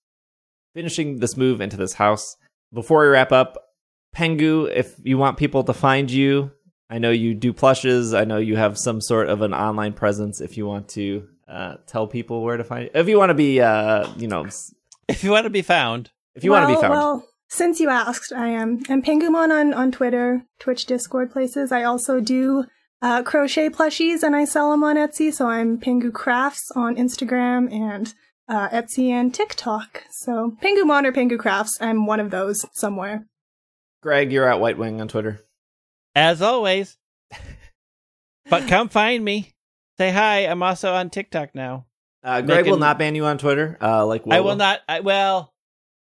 finishing this move into this house. Before we wrap up, Pengu, if you want people to find you, I know you do plushes. I know you have some sort of an online presence. If you want to uh, tell people where to find you, if you want to be, uh, you know, If you want to be found, if you want to be found, Well, since you asked, I am I'm Pengumon on on Twitter, Twitch, Discord places. I also do uh, crochet plushies and I sell them on Etsy. So I'm Pengu Crafts on Instagram and uh, Etsy and TikTok. So Pengumon or Pengu Crafts, I'm one of those somewhere. Greg, you're at White Wing on Twitter. as always. but come find me. Say hi. I'm also on TikTok now. Uh, Greg will not ban you on Twitter, uh, like I Will will not. I, well,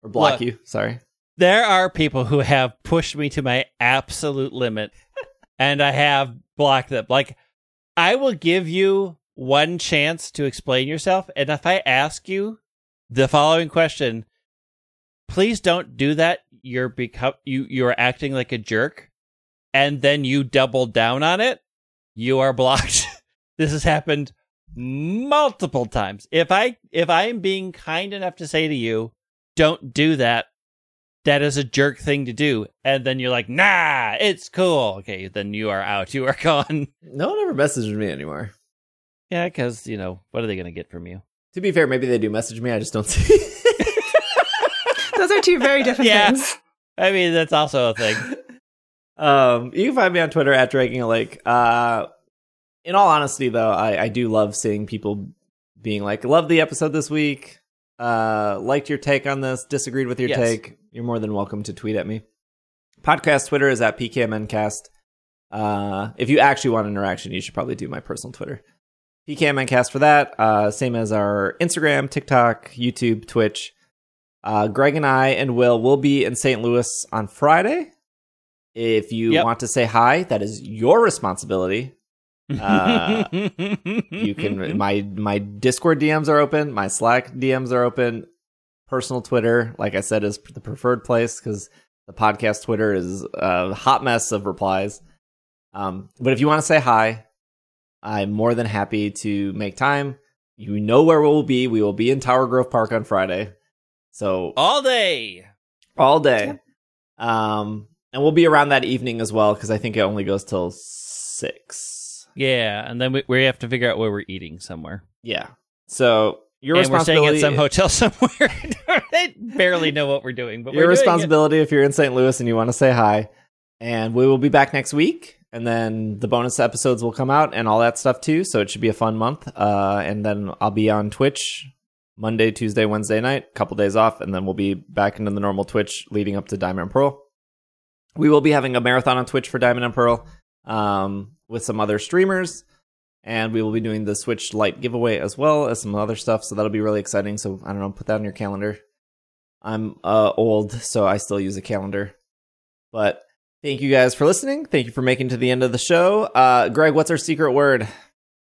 or block Look. you. Sorry. there are people who have pushed me to my absolute limit, and I have blocked them. Like, I will give you one chance to explain yourself, and if I ask you the following question, please don't do that. You're become you you're acting like a jerk, and then you double down on it. You are blocked. this has happened multiple times. If I if I am being kind enough to say to you, don't do that, that is a jerk thing to do. And then you're like, nah, it's cool. Okay, then you are out. You are gone. No one ever messages me anymore. Yeah, because, you know, what are they going to get from you? To be fair, maybe they do message me. I just don't see. Those are two very different Yeah. things. I mean, that's also a thing. um, you can find me on Twitter at Dragging a Lake. Uh, in all honesty, though, I, I do love seeing people being like, "Love the episode this week. Uh, liked your take on this. Disagreed with your Yes. take. You're more than welcome to tweet at me. Podcast Twitter is at PKMNcast. Uh, if you actually want interaction, you should probably do my personal Twitter. PKMNcast for that. Uh, same as our Instagram, TikTok, YouTube, Twitch. Uh, Greg and I and Will will be in St. Louis on Friday. If you Yep. want to say hi, that is your responsibility. Uh, you can my my Discord DMs are open, my Slack DMs are open. Personal Twitter, like I said, is the preferred place because the podcast Twitter is a hot mess of replies. Um, but if you want to say hi, I'm more than happy to make time. You know where we'll be. We will be in Tower Grove Park on Friday. So all day. all day. Um, and we'll be around that evening as well because I think it only goes till six. Yeah, and then we, we have to figure out where we're eating somewhere. Yeah. So your and we're staying at some hotel somewhere. I barely know what we're doing, but your we're doing it. responsibility if you're in St. Louis and you want to say hi. And we will be back next week. And then the bonus episodes will come out and all that stuff too. So it should be a fun month. Uh, and then I'll be on Twitch Monday, Tuesday, Wednesday night, couple days off. And then we'll be back into the normal Twitch leading up to Diamond and Pearl. We will be having a marathon on Twitch for Diamond and Pearl um, with some other streamers. And we will be doing the Switch Lite giveaway as well as some other stuff. So that'll be really exciting. So I don't know, put that on your calendar. I'm uh, old, so I still use a calendar. But thank you guys for listening. Thank you for making it to the end of the show. Uh, Greg, what's our secret word?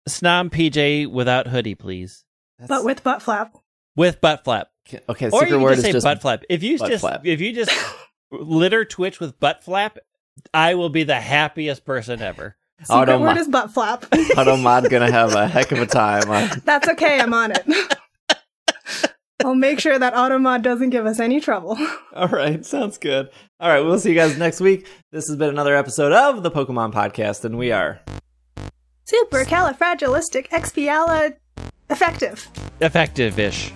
Snom PJ without hoodie, please. But with butt flap. With butt flap. okay, the Or secret you can word just is say just butt flap. If you just flap. if you just litter Twitch with butt flap, I will be the happiest person ever. Oh, Secret don't word mi- is butt flap. Automod gonna have a heck of a time. On. Uh, That's okay. I'm on it. I'll make sure that Automod doesn't give us any trouble. All right, sounds good. All right, we'll see you guys next week. This has been another episode of the Pokemon Podcast, and we are Super califragilistic expiala effective. Effective ish.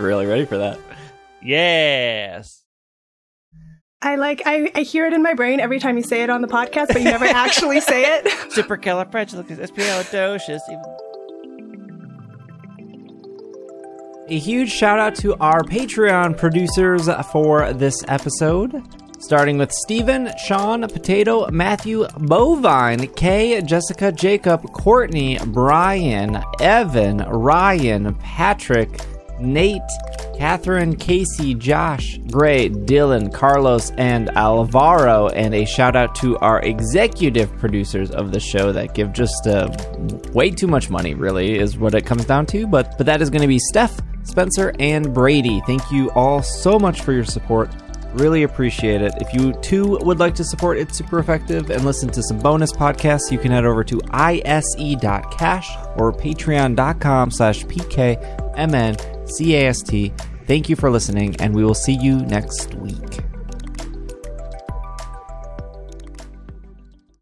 you're really ready for that. Yes. I like I, I hear it in my brain every time you say it on the podcast, but you never actually say it. Supercalifragilisticexpialidocious. A huge shout out to our Patreon producers for this episode. Starting with Steven, Sean, Potato, Matthew, Bovine, Kay, Jessica, Jacob, Courtney, Brian, Evan, Ryan, Patrick, Nate, Catherine, Casey, Josh, Gray, Dylan, Carlos, and Alvaro. And a shout out to our executive producers of the show that give just uh, way too much money, really, is what it comes down to. But, but that is going to be Steph, Spencer, and Brady. Thank you all so much for your support. Really appreciate it. If you too would like to support It's Super Effective and listen to some bonus podcasts, you can head over to ise.cash or patreon.com slash pkmncast. Thank you for listening, and we will see you next week.